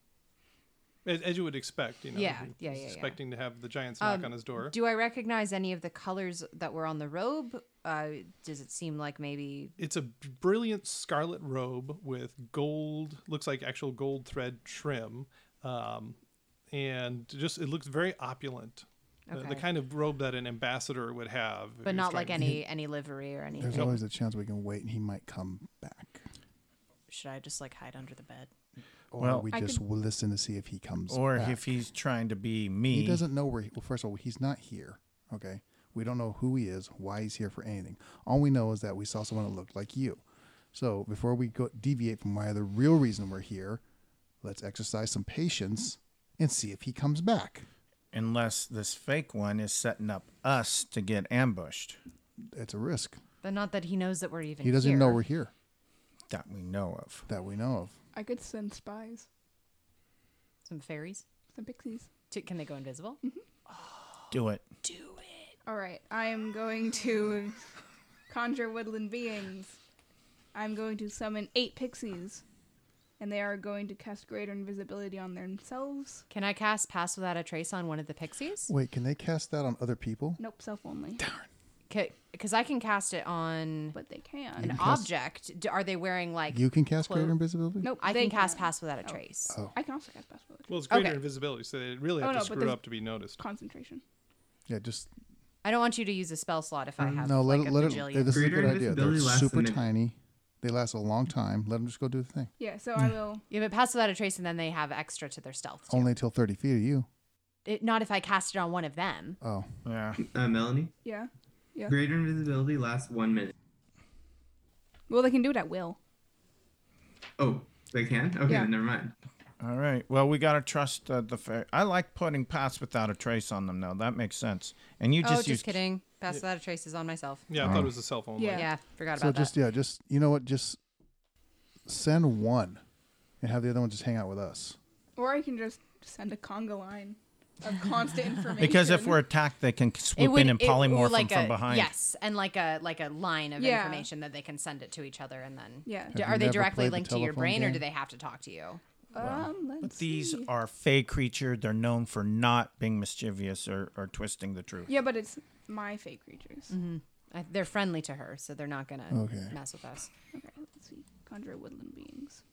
S5: As, as you would expect. You know,
S2: Yeah,
S5: he
S2: yeah,
S5: was
S2: yeah, yeah.
S5: expecting to have the giants knock
S2: Um,
S5: on his door.
S2: Do I recognize any of the colors that were on the robe? Uh, does it seem like maybe?
S5: It's a brilliant scarlet robe with gold, looks like actual gold thread trim, um, and just it looks very opulent. The- The,
S2: Okay.
S5: kind of robe that an ambassador would have, if
S2: But
S5: was
S2: not like
S5: to-
S2: any any livery or anything.
S1: There's always a chance we can wait and he might come back.
S2: Should I just like hide under the bed?
S1: Or
S4: Well-
S1: we
S3: I
S1: just
S3: could-
S1: will listen to see if he comes
S4: Or
S1: back.
S4: if he's trying to be me.
S1: He doesn't know where. He, well, first of all, he's not here. Okay, we don't know who he is, why he's here for anything. All we know is that we saw someone that looked like you. So before we go deviate from why the real reason we're here, let's exercise some patience and see if he comes back.
S4: Unless this fake one is setting up us to get ambushed
S1: It's a risk.
S2: But not that he knows that we're even.
S1: He doesn't
S2: here.
S1: know we're here
S4: that we know of.
S1: that we know of.
S3: I could send spies,
S2: some fairies.
S3: some pixies.
S2: To, can they go invisible? Mm-hmm. <gasps>
S4: Do it. Do it.
S3: All right, I am going to <laughs> conjure woodland beings. I'm going to summon eight pixies, and they are going to cast greater invisibility on themselves.
S2: Can I cast pass without a trace on one of the pixies?
S1: Wait, can they cast that on other people?
S3: Nope, self only,
S2: Because I can cast it on
S3: but they can.
S2: an
S1: can cast-
S2: object. Do, are they wearing like?
S1: You can cast greater
S2: clo-
S1: invisibility.
S3: Nope,
S2: I
S3: they
S2: can cast pass without a
S3: Oh.
S2: trace.
S1: Oh,
S3: I can also cast possibility.
S5: well, it's greater
S2: Okay.
S5: invisibility, so they really
S3: Oh,
S5: have
S3: no,
S5: to
S3: but
S5: screw
S3: there's-
S5: up to be noticed.
S3: Concentration.
S1: yeah. Just
S2: I don't want you to use a spell slot if I have
S1: no. Let
S2: like
S1: it.
S2: a
S1: Let it.
S2: bajillion.
S1: This is a
S7: Greater
S1: good idea. They're
S7: invisibility lasts a
S1: super
S7: minute.
S1: tiny. They last a long time. Let them just go do the thing.
S3: Yeah, so I will.
S2: Yeah, but pass without a trace, and then they have extra to their stealth. Too.
S1: Only until thirty feet of you.
S2: It, not if I cast it on one of them.
S1: Oh,
S4: Yeah.
S7: Uh, Melanie,
S3: Yeah. Yeah.
S7: greater invisibility lasts one minute.
S3: Well, they can do it at will.
S7: Oh, they can? Okay,
S3: Yeah.
S7: then never mind.
S4: All right. Well, we gotta trust uh, the fair. I like putting pass without a trace on them, though. That makes sense. And you just
S2: oh,
S4: just
S2: just kidding. Pass without a trace is on myself.
S5: Yeah, I thought it was a cell phone.
S3: Yeah.
S2: Yeah, forgot
S1: so
S2: about
S1: just
S2: that.
S1: yeah, just you know what? Just send one, and have the other one just hang out with us.
S3: Or I can just send a conga line of constant information.
S4: because if we're attacked, they can swoop
S2: would-
S4: in and
S2: it-
S4: polymorph
S2: like
S4: them from
S2: a,
S4: behind.
S2: Yes, and like a like a line of
S3: Yeah.
S2: information that they can send it to each other, and then
S3: Yeah.
S2: D- are they directly
S1: played the
S2: linked to your
S1: telephone
S2: brain, or do they have to talk to you?
S3: Um, let's
S4: But these
S3: see.
S4: are fey creature. They're known for not being mischievous or, or twisting the truth.
S3: Yeah, but it's my fake creatures.
S2: I, they're friendly to her, so they're not gonna
S1: Okay.
S2: mess with us.
S3: Okay, let's see. Conjure woodland beings.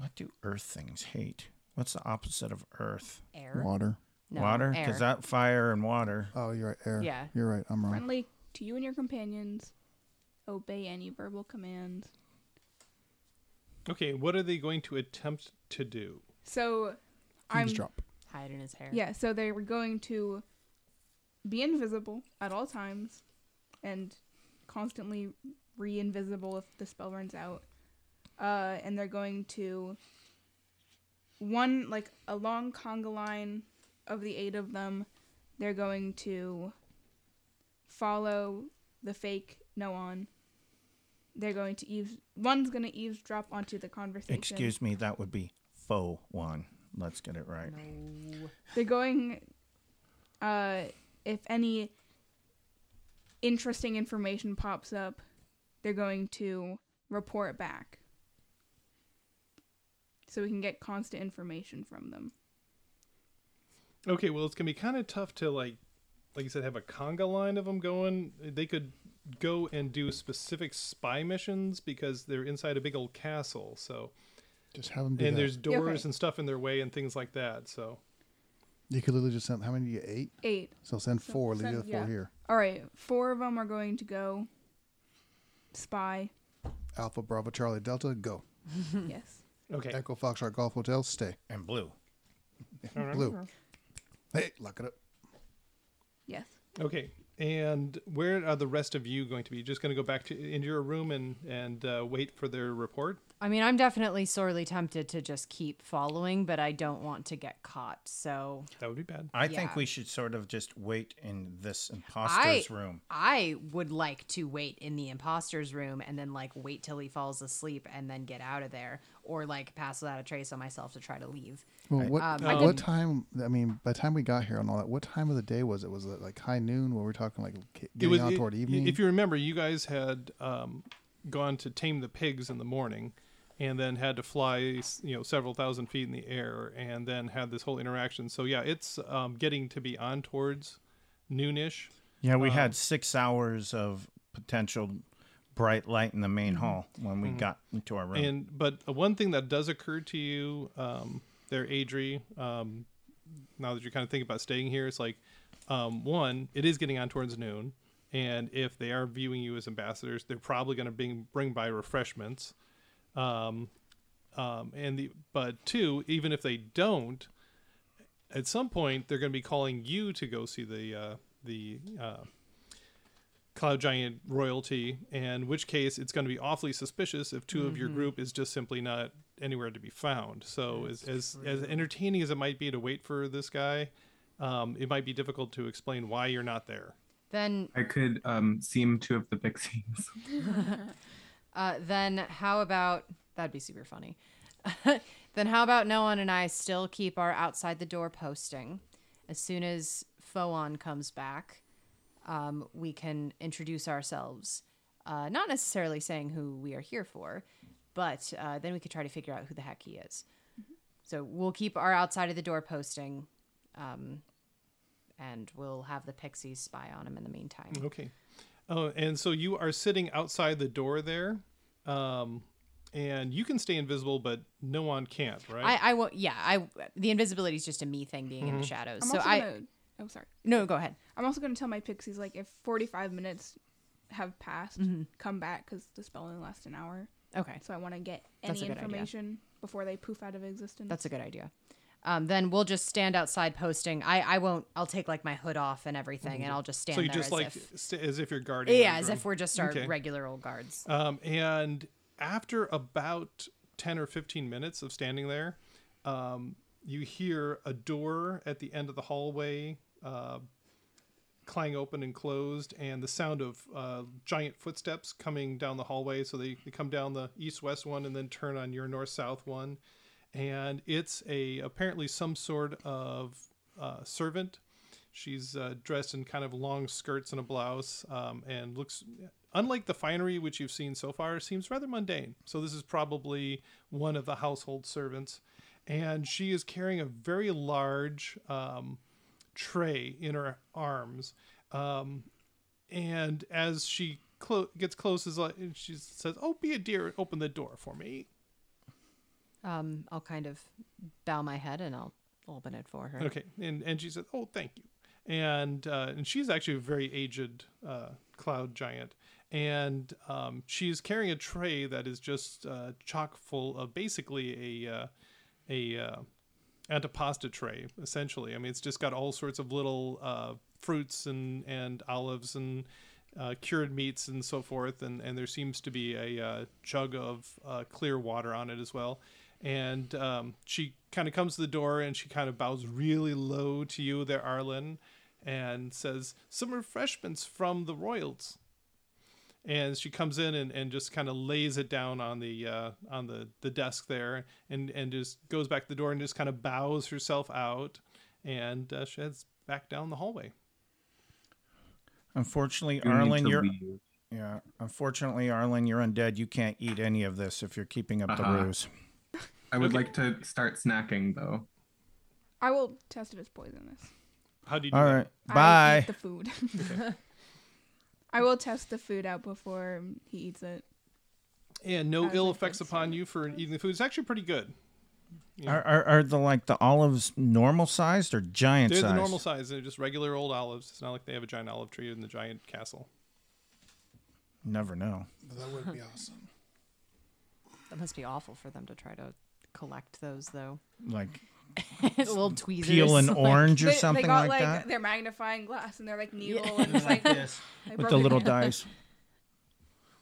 S4: What do earth things hate? What's the opposite of earth?
S2: Air,
S1: Water.
S2: no,
S4: water?
S2: air.
S4: Because that fire and water.
S1: Oh, you're right. Air.
S2: Yeah.
S1: You're right. I'm wrong.
S3: Friendly to you and your companions. Obey any verbal commands.
S5: Okay, what are they going to attempt to do?
S3: So, I'm
S1: Eavesdrop.
S2: hide in his hair.
S3: yeah. So they were going to be invisible at all times, and constantly re-invisible if the spell runs out. Uh, and they're going to one like a long conga line of the eight of them. They're going to follow the fake Noan they're going to eaves. One's going to eavesdrop onto the conversation.
S4: Excuse me, that would be faux one. Let's get it right.
S3: They're going. Uh, if any interesting information pops up, they're going to report back. So we can get constant information from them.
S5: Okay, well, it's gonna be kind of tough to like, like you said, have a conga line of them going. They could go and do specific spy missions because they're inside a big old castle. So,
S1: Just have them do
S5: and
S1: that.
S5: there's doors
S3: Okay.
S5: and stuff in their way and things like that. So,
S1: You could literally just send how many do you? Eight?
S3: Eight.
S1: So send
S3: So
S1: four. leave
S3: send-
S1: the four
S3: yeah.
S1: here.
S3: All right, four of them are going to go spy.
S1: Alpha Bravo Charlie Delta, go. <laughs>
S3: yes.
S5: Okay,
S1: Echo Foxtrot Golf Hotel, stay.
S4: And blue.
S5: All right.
S1: Blue. Hey, lock it up.
S3: Yes.
S5: okay. And where are the rest of you going to be? Just going to go back to into your room and and uh, wait for their report?
S2: I mean, I'm definitely sorely tempted to just keep following, but I don't want to get caught. So
S5: That would be bad.
S4: I think
S2: Yeah.
S4: we should sort of just wait in this imposter's room.
S2: I would like to wait in the imposter's room and then like wait till he falls asleep and then get out of there, or like pass without a trace on myself to try to leave.
S1: Well, what
S2: um,
S5: I
S1: what time? I mean, by the time we got here and all that, what time of the day was it? Was it like high noon? Where we're talking like ki-
S5: It
S1: getting
S5: was
S1: on
S5: it-
S1: toward evening?
S5: If you remember, you guys had um, gone to tame the pigs in the morning, and then had to fly, you know, several thousand feet in the air, and then had this whole interaction. So yeah, it's um, getting to be on towards noonish.
S4: Yeah, we
S5: Um,
S4: had six hours of potential bright light in the main hall when we got into our room.
S5: And but one thing that does occur to you, um, there, Adri, um, now that you're kind of thinking about staying here, it's like um, one, it is getting on towards noon, and if they are viewing you as ambassadors, they're probably going to bring bring by refreshments. Um, um, and the but two, even if they don't, at some point they're going to be calling you to go see the uh, the uh, cloud giant royalty, in which case it's going to be awfully suspicious if 2 of your group is just simply not anywhere to be found. So as as, as entertaining as it might be to wait for this guy, um, it might be difficult to explain why you're not there.
S2: Then,
S6: I could um, seem two of the pixies. <laughs> <laughs>
S2: uh, then how about that'd be super funny. <laughs> then how about Noan and I still keep our outside the door posting? As soon as Foan comes back, um, we can introduce ourselves. Uh, not necessarily saying who we are here for, but uh, then we could try to figure out who the heck he is. So we'll keep our outside of the door posting, um, and we'll have the pixies spy on him in the meantime.
S5: Okay. Oh, and so you are sitting outside the door there, um, and you can stay invisible, but Noan can't, right?
S2: I, I won't. Yeah, I. The invisibility is just a me thing being in the shadows.
S3: I'm
S2: so
S3: also
S2: I.
S3: gonna. Oh, sorry.
S2: No, go ahead.
S3: I'm also gonna tell my pixies like if 45 minutes have passed,
S2: Mm-hmm.
S3: come back because the spell only lasts an hour.
S2: Okay,
S3: So I want to get any
S2: a good idea.
S3: information before they poof out of existence.
S2: that's a good idea. Um, then we'll just stand outside posting. I, I won't. I'll take like my hood off and everything, and I'll just stand
S5: so you
S2: there
S5: just
S2: as
S5: like
S2: if.
S5: st- as if you're guarding.
S2: Yeah,
S5: the
S2: as
S5: room.
S2: if we're just our
S5: Okay.
S2: regular old guards.
S5: Um, and after about 10 or 15 minutes of standing there, um, you hear a door at the end of the hallway uh, clang open and closed, and the sound of uh, giant footsteps coming down the hallway. So they, they come down the east west one and then turn on your north south one. And it's a apparently some sort of uh, servant. She's uh, dressed in kind of long skirts and a blouse, um, and looks, unlike the finery which you've seen so far, seems rather mundane. So this is probably one of the household servants, and she is carrying a very large um, tray in her arms. Um, and as she clo- gets close, is like she says, "Oh, be a dear, open the door for me."
S2: Um, I'll kind of bow my head and I'll open it for her.
S5: Okay, and and she says, "Oh, thank you." And uh, and she's actually a very aged uh, cloud giant, and um, she's carrying a tray that is just uh, chock full of basically a uh, a uh, antipasta tray, essentially. I mean, it's just got all sorts of little uh, fruits and and olives and uh, cured meats and so forth, and and there seems to be a uh, jug of uh, clear water on it as well. And um, she kind of comes to the door and she kind of bows really low to you there, Arlen, and says, "Some refreshments from the royals." And she comes in and, and just kind of lays it down on the uh, on the, the desk there, and and just goes back to the door and just kind of bows herself out, and uh, she heads back down the hallway.
S4: Unfortunately,
S6: You
S4: Arlen, you're
S6: leave.
S4: yeah. Unfortunately, Arlen, you're undead. You can't eat any of this if you're keeping up the
S6: Uh-huh.
S4: ruse.
S6: I would
S5: Okay.
S6: like to start snacking though.
S3: I will test if it's poisonous.
S5: How do you do
S4: All
S5: that?
S4: right,
S3: I
S4: bye.
S3: eat the food. <laughs> I will test the food out before he eats it.
S5: And no ill effects upon you for eating the food. It's actually pretty good. Yeah.
S4: Are, are are the like the olives normal sized or giant
S5: They're
S4: sized?
S5: the normal size. They're just regular old olives. It's not like they have a giant olive tree in the giant castle.
S4: Never know.
S1: That would be awesome.
S2: That must be awful for them to try to collect those, though.
S4: Like <laughs>
S2: Little tweezers.
S4: peel an <laughs>
S2: like-
S4: orange or
S3: They,
S4: something
S3: they got
S4: like,
S3: like,
S4: that.
S3: their magnifying glass and they're like needle
S2: Yeah. <laughs>
S3: and it's like,
S4: this
S3: I
S4: with the little dice.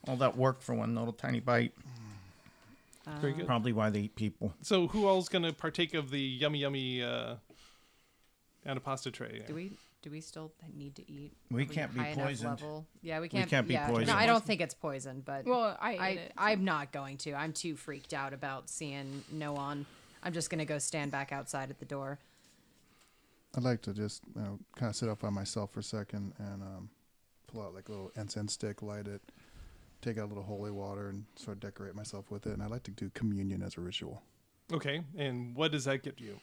S4: All that work for one little tiny bite.
S5: Very good.
S4: Probably why they eat people.
S5: So who all's gonna partake of the yummy yummy uh, antipasta tray?
S2: Do we do we still need to eat?
S4: We can't be poisoned.
S2: Level? Yeah, we can't.
S4: We can't be
S2: yeah.
S4: poisoned.
S2: No, I don't think it's poison, but
S3: Well, I
S2: I
S3: it.
S2: I'm not going to. I'm too freaked out about seeing Noan. I'm just gonna go stand back outside at the door.
S1: I'd like to just you know, kind of sit up by myself for a second and um, pull out like a little incense stick, light it, take out a little holy water, and sort of decorate myself with it. And I'd like to do communion as a ritual.
S5: Okay, and what does that get you?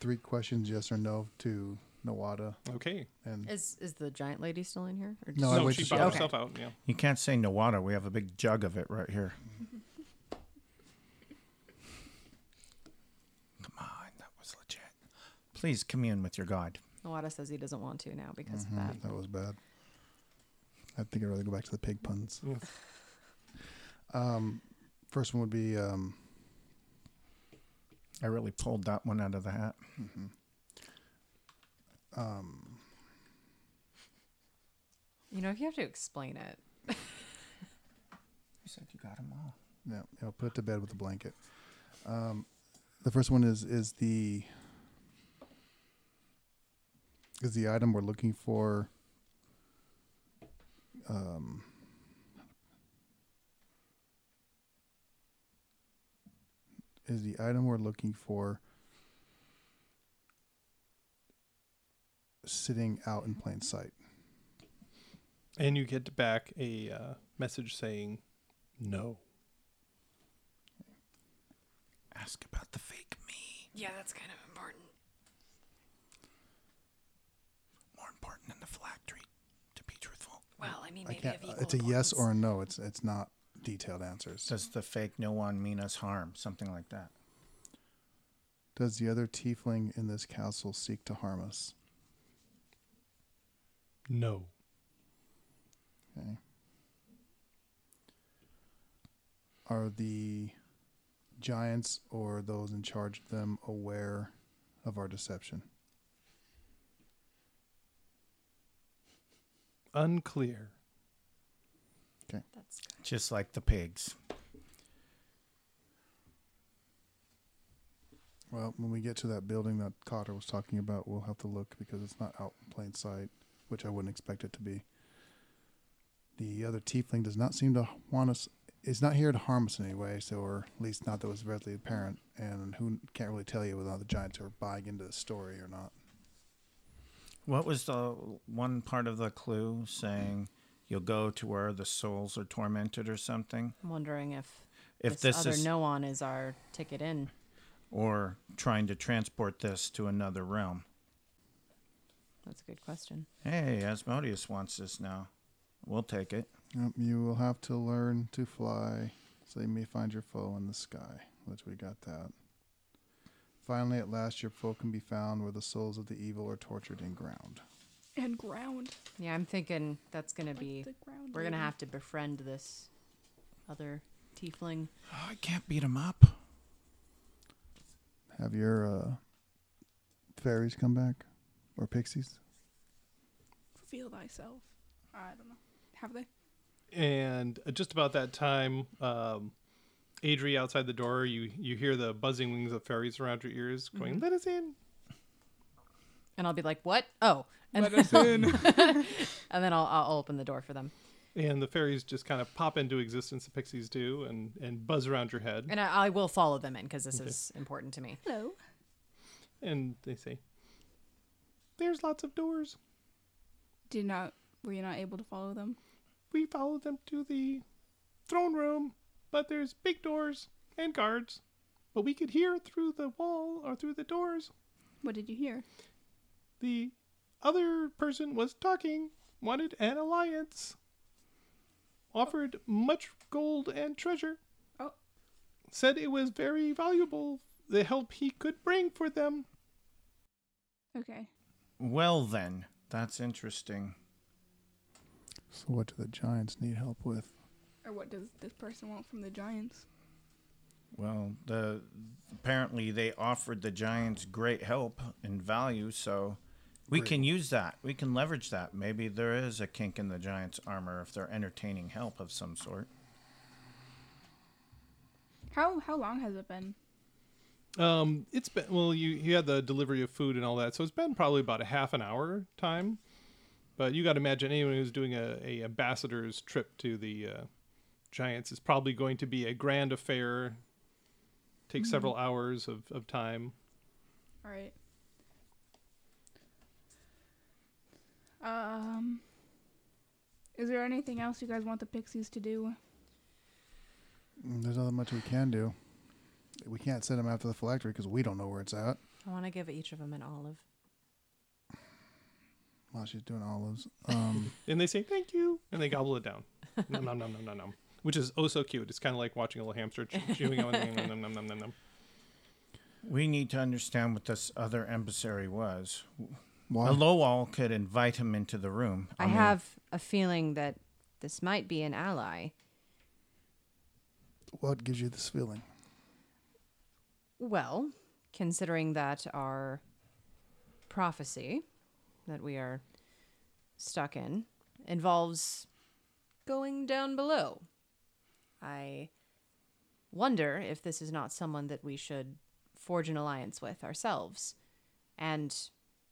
S1: Three questions, yes or no, to Nawada.
S5: Okay.
S1: And
S2: Is is the giant lady still in here? Or
S1: No, I
S5: no,
S1: wait
S5: she
S1: till she-
S5: bought
S2: Okay.
S5: herself out. Yeah.
S4: You can't say no water. We have a big jug of it right here. Come on, that was legit. Please commune with your God.
S2: Nawada says he doesn't want to now because
S1: Mhm,
S2: of that.
S1: that was bad. I think I'd rather go back to the pig puns.
S5: Yeah.
S1: Um, first one would be um,
S4: I really pulled that one out of the hat.
S1: um,
S2: You know, if you have to explain it, <laughs>
S4: You said you got them all.
S1: Yeah, yeah, put it to bed with a blanket. Um, the first one is is the is the item we're looking for. Um, is the item we're looking for sitting out in plain sight?
S5: And you get back a uh, message saying no.
S4: Ask about the fake me.
S2: yeah, that's kind of important.
S4: More important than the phylactery, to be truthful.
S2: Well, I mean,
S1: I
S2: maybe
S1: can't.
S2: of uh, equal
S1: It's a yes
S2: importance.
S1: or a no. It's it's not detailed answers.
S4: Does the fake Noan mean us harm? Something like that.
S1: Does the other tiefling in this castle seek to harm us?
S5: No.
S1: Okay. Are the giants or those in charge of them aware of our deception?
S5: Unclear.
S2: That's good.
S4: Just like the pigs.
S1: Well, when we get to that building that Cotter was talking about, we'll have to look because it's not out in plain sight, which I wouldn't expect it to be. The other tiefling does not seem to want us. Is not here to harm us in any way, so or at least not that was readily apparent. And who can't really tell you whether the giants are buying into the story or not.
S4: What was the one part of the clue saying you'll go to where the souls are tormented or something?
S2: I'm wondering if
S4: If
S2: this,
S4: this,
S2: other
S4: is
S2: no on is our ticket in.
S4: or trying to transport this to another realm.
S2: That's a good question.
S4: Hey, Asmodeus wants this now. We'll take it.
S1: Yep, you will have to learn to fly, so you may find your foe in the sky. Which we got that. Finally, at last, your foe can be found where the souls of the evil are tortured in ground.
S3: and ground.
S2: Yeah, I'm thinking that's gonna
S3: Like
S2: be.
S3: the ground
S2: We're gonna have to befriend this other tiefling.
S4: Oh, I can't beat him up.
S1: Have your uh, fairies come back, or pixies?
S3: feel thyself. I don't know. Have they?
S5: And just about that time, um, Adri outside the door, you you hear the buzzing wings of fairies around your ears going, mm-hmm. "Let us in."
S2: And I'll be like, "What? Oh!" And
S3: Let us in. <laughs>
S2: and then I'll I'll open the door for them.
S5: and the fairies just kind of pop into existence. The pixies do, and and buzz around your head,
S2: And I, I will follow them in because this is important to me.
S3: Hello.
S5: and they say, "There's lots of doors.
S3: Did not were you not able to follow them?
S5: We followed them to the throne room, but there's big doors and guards. But we could hear through the wall or through the doors.
S3: What did you hear?
S5: The other person was talking, wanted an alliance, offered much gold and treasure.
S3: Oh.
S5: Said it was very valuable, the help he could bring for them.
S3: Okay.
S4: Well, then, that's interesting.
S1: So what do the giants need help with?
S3: Or what does this person want from the giants?
S4: Well, the apparently they offered the giants great help and value, so we
S1: Great.
S4: can use that. We can leverage that. Maybe there is a kink in the giants' armor if they're entertaining help of some sort.
S3: How how long has it been?
S5: Um, it's been well, you you had the delivery of food and all that, so it's been probably about a half an hour time. But you got to imagine anyone who's doing a, a ambassador's trip to the uh, Giants is probably going to be a grand affair. Take several hours of, of time.
S3: All right. Um. Is there anything else you guys want the pixies to do?
S1: There's not much we can do. We can't send them after the phylactery because we don't know where it's at.
S2: I want to give each of them an olive.
S1: While she's doing olives. Um, <laughs>
S5: And they say thank you, and they gobble it down. nom nom nom nom nom nom. Which is oh so cute. It's kind of like watching a little hamster chew- <laughs> chewing on nom nom nom nom nom nom.
S4: We need to understand what this other emissary was.
S1: why?
S4: A Lowall could invite him into the room.
S2: I,
S4: mean,
S2: have a feeling that this might be an ally.
S1: What gives you this feeling?
S2: Well, considering that our prophecy that we are stuck in involves going down below, I wonder if this is not someone that we should forge an alliance with ourselves. And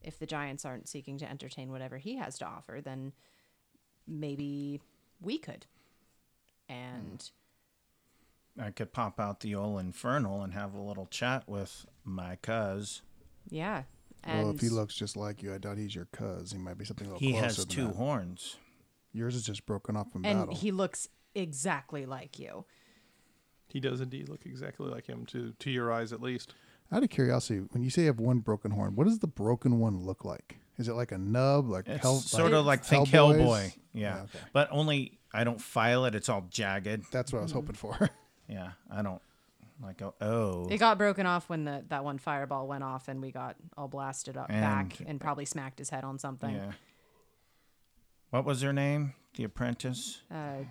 S2: if the giants aren't seeking to entertain whatever he has to offer, then maybe we could. And hmm.
S4: I could pop out the old infernal and have a little chat with my cuz.
S2: yeah. And
S1: well, if he looks just like you, I doubt he's your cuz. He might be something a little
S4: He
S1: closer
S4: has
S1: than
S4: two
S1: that.
S4: horns.
S1: Yours is just broken off from
S2: and
S1: battle.
S2: he looks exactly like you.
S5: He does indeed look exactly like him to to your eyes at least.
S1: Out of curiosity, when you say you have one broken horn, what does the broken one look like? Is it like a nub, like
S4: It's
S1: hell,
S4: sort of like think
S1: Hellboys?
S4: Hellboy. Yeah.
S1: Yeah, okay.
S4: But only I don't file it. It's all jagged.
S1: That's what I was
S2: Mm-hmm.
S1: hoping for. <laughs>
S4: Yeah. I don't like oh, oh.
S2: It got broken off when the that one fireball went off and we got all blasted up back
S4: And-
S2: and probably smacked his head on something.
S4: Yeah. What was her name? The apprentice?
S2: Uh,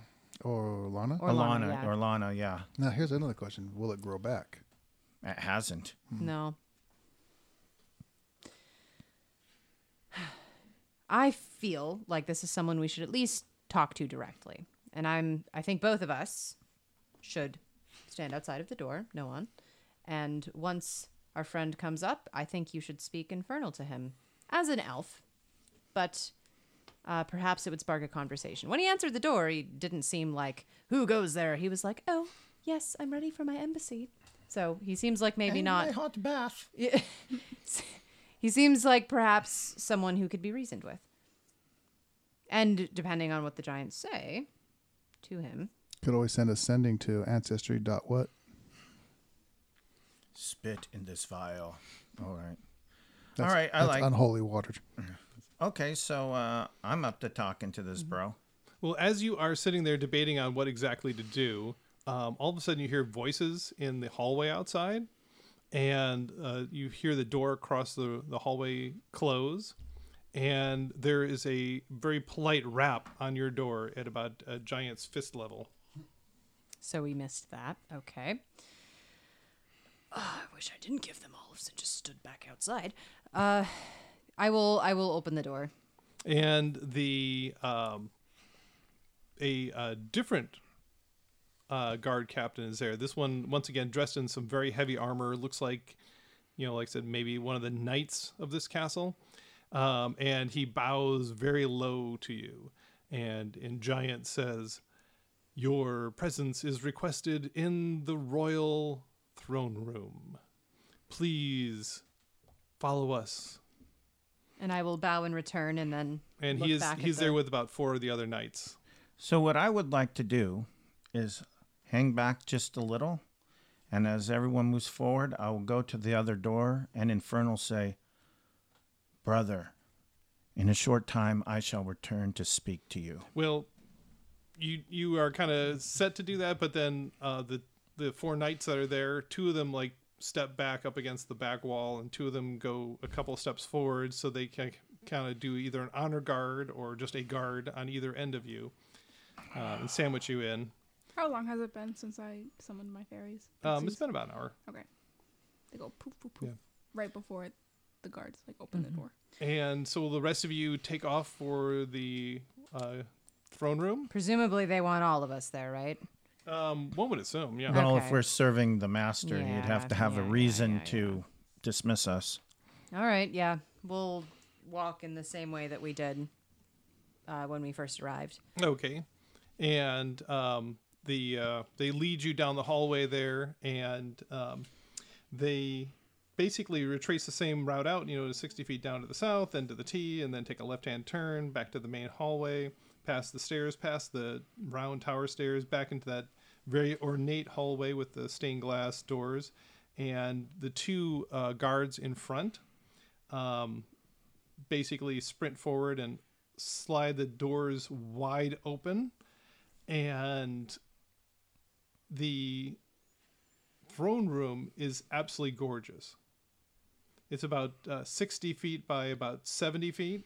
S1: or Lana?
S2: Or-
S4: Alana.
S2: Lana, yeah.
S4: Or Lana, yeah.
S1: now, here's another question: Will it grow back?
S4: It hasn't. Hmm.
S2: no. <sighs> I feel like this is someone we should at least talk to directly. And I'm I think both of us should stand outside of the door, Noan. And once our friend comes up, I think you should speak infernal to him as an elf. But uh, perhaps it would spark a conversation. When he answered the door, he didn't seem like, who goes there? He was like, oh, yes, I'm ready for my embassy. So he seems like maybe not.
S4: My hot bath. <laughs>
S2: He seems like perhaps someone who could be reasoned with. And depending on what the giants say to him,
S1: Could always send a sending to ancestry. Dot what?
S4: Spit in this vial. All right.
S1: That's,
S4: All right, I
S1: that's
S4: like-
S1: unholy water.
S4: Okay, so uh, I'm up to talking to this bro.
S5: Well, as you are sitting there debating on what exactly to do, um, all of a sudden you hear voices in the hallway outside, and uh, you hear the door across the, the hallway close, and there is a very polite rap on your door at about a giant's fist level.
S2: so we missed that. Okay. Ah, I wish I didn't give them olives and just stood back outside. Uh, I will. I will open the door.
S5: and the um, a uh, different uh, guard captain is there. This one, once again, dressed in some very heavy armor, looks like, you know, like I said, maybe one of the knights of this castle. Um, and he bows very low to you, and in giant says, "Your presence is requested in the royal throne room. Please follow us."
S2: And I will bow in return and then
S5: And
S2: look
S5: he is
S2: back at
S5: he's there
S2: the-
S5: with about four of the other knights.
S4: So what I would like to do is hang back just a little, and as everyone moves forward, I will go to the other door and Infernal say, "Brother, in a short time I shall return to speak to you."
S5: Well, you you are kind of set to do that, but then uh, the the four knights that are there, two of them like step back up against the back wall, and two of them go a couple steps forward, so they can kind of do either an honor guard or just a guard on either end of you, uh, and sandwich you in.
S3: How long has it been since I summoned my fairies?
S5: Um, it's
S3: Pixies?
S5: been about an hour, Okay.
S3: They go poof poof poof
S5: Yeah.
S3: right before the guards like open the door.
S5: and so will the rest of you take off for the uh, throne room?
S2: Presumably they want all of us there, right?
S5: Um, one would assume, yeah.
S4: Well,
S2: Okay.
S4: if we're serving the master, you'd have
S2: Yeah,
S4: to have
S2: yeah,
S4: a
S2: yeah,
S4: reason
S2: yeah, yeah.
S4: to dismiss us.
S2: All right, yeah. We'll walk in the same way that we did uh, when we first arrived.
S5: Okay, and um, the uh, they lead you down the hallway there, and um, they basically retrace the same route out. You know, to sixty feet down to the south, then to the T, and then take a left-hand turn back to the main hallway, past the stairs, past the round tower stairs, back into that very ornate hallway with the stained glass doors, and the two uh, guards in front. Um, basically sprint forward and slide the doors wide open. And the throne room is absolutely gorgeous. It's about uh, 60 feet by about 70 feet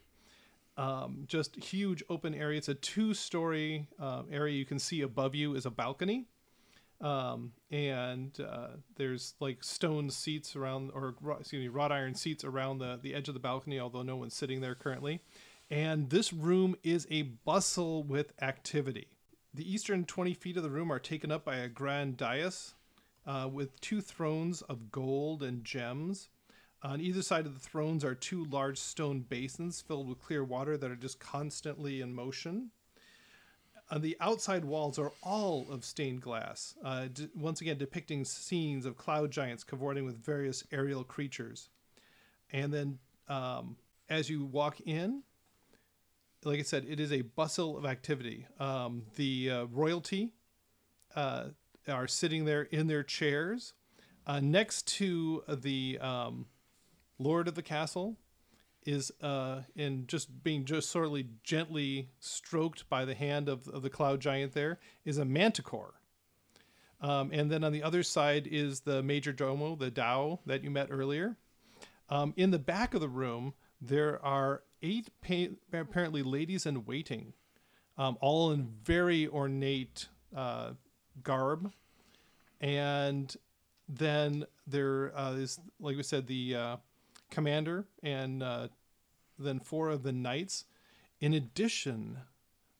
S5: um, just huge open area it's a two story uh, area you can see above you is a balcony um, and uh, there's like stone seats around, or excuse me, wrought iron seats around the the edge of the balcony. Although no one's sitting there currently, and this room is a bustle with activity. The eastern 20 feet of the room are taken up by a grand dais uh, with two thrones of gold and gems. On either side of the thrones are two large stone basins filled with clear water that are just constantly in motion. On the outside walls are all of stained glass, uh, d- once again depicting scenes of cloud giants cavorting with various aerial creatures. And then um, as you walk in, like I said, it is a bustle of activity. Um, the uh, royalty uh, are sitting there in their chairs. Uh, next to the um, lord of the castle is uh, in just being just sort of gently stroked by the hand of, of the cloud giant there is a manticore. Um, and then on the other side is the major domo, the dao that you met earlier. Um, in the back of the room, there are eight pa- apparently ladies in waiting, um, all in very ornate uh, garb. And then there uh, is, like we said, the uh, commander and uh, then four of the knights. In addition,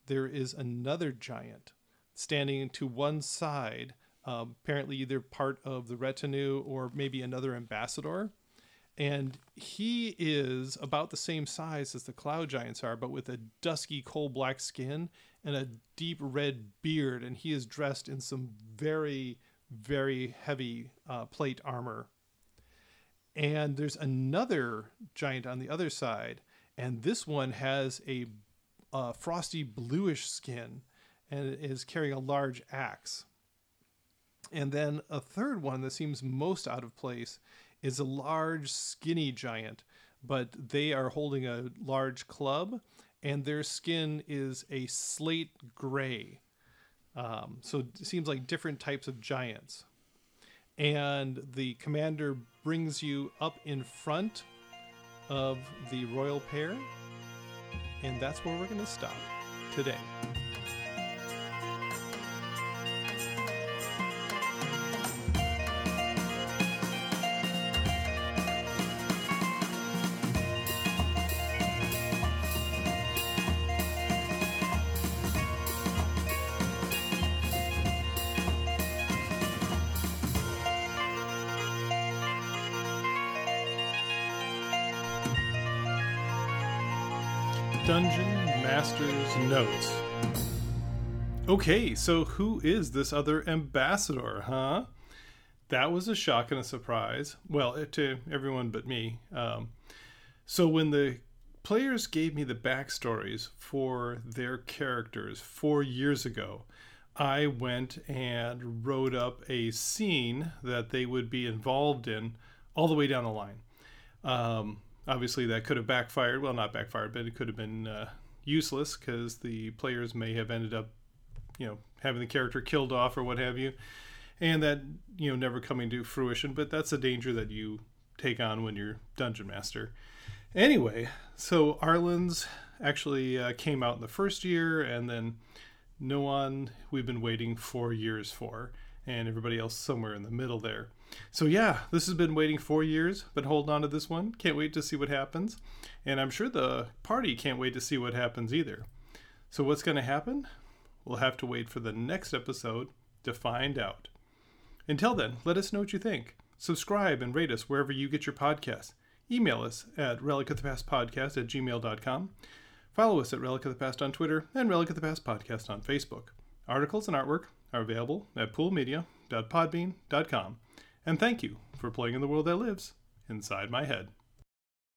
S5: there is another giant standing to one side, um, apparently either part of the retinue or maybe another ambassador. And he is about the same size as the cloud giants are, but with a dusky coal black skin and a deep red beard. And he is dressed in some very, very heavy uh, plate armor. And there's another giant on the other side, and this one has a frosty bluish skin and is carrying a large axe. And then a third one that seems most out of place is a large, skinny giant, but they are holding a large club, and their skin is a slate gray. Um, so it seems like different types of giants. And the commander brings you up in front of the royal pair, and that's where we're going to stop today. Dungeon Master's Notes. Okay, so who is this other ambassador, huh? That was a shock and a surprise. Well, eh, to everyone but me. Um, so when the players gave me the backstories for their characters four years ago, I went and wrote up a scene that they would be involved in all the way down the line. Um, obviously, that could have backfired. Well, not backfired, but it could have been uh, useless because the players may have ended up, you know, having the character killed off or what have you, and that you know never coming to fruition. But that's a danger that you take on when you're dungeon master. Anyway, so Arlen's actually uh, came out in the first year, and then Noan we've been waiting four years for, and everybody else somewhere in the middle there. So yeah, this has been waiting four years, but hold on to this one. Can't wait to see what happens, and I'm sure the party can't wait to see what happens either. So what's going to happen? We'll have to wait for the next episode to find out. Until then, let us know what you think. Subscribe and rate us wherever you get your podcasts. Email us at relic of the past podcast at gmail.com. Follow us at Relic of the Past on Twitter and Relic of the Past podcast on Facebook. Articles and artwork are available at poolmedia.podbean.com. And thank you for playing in the world that lives inside my head.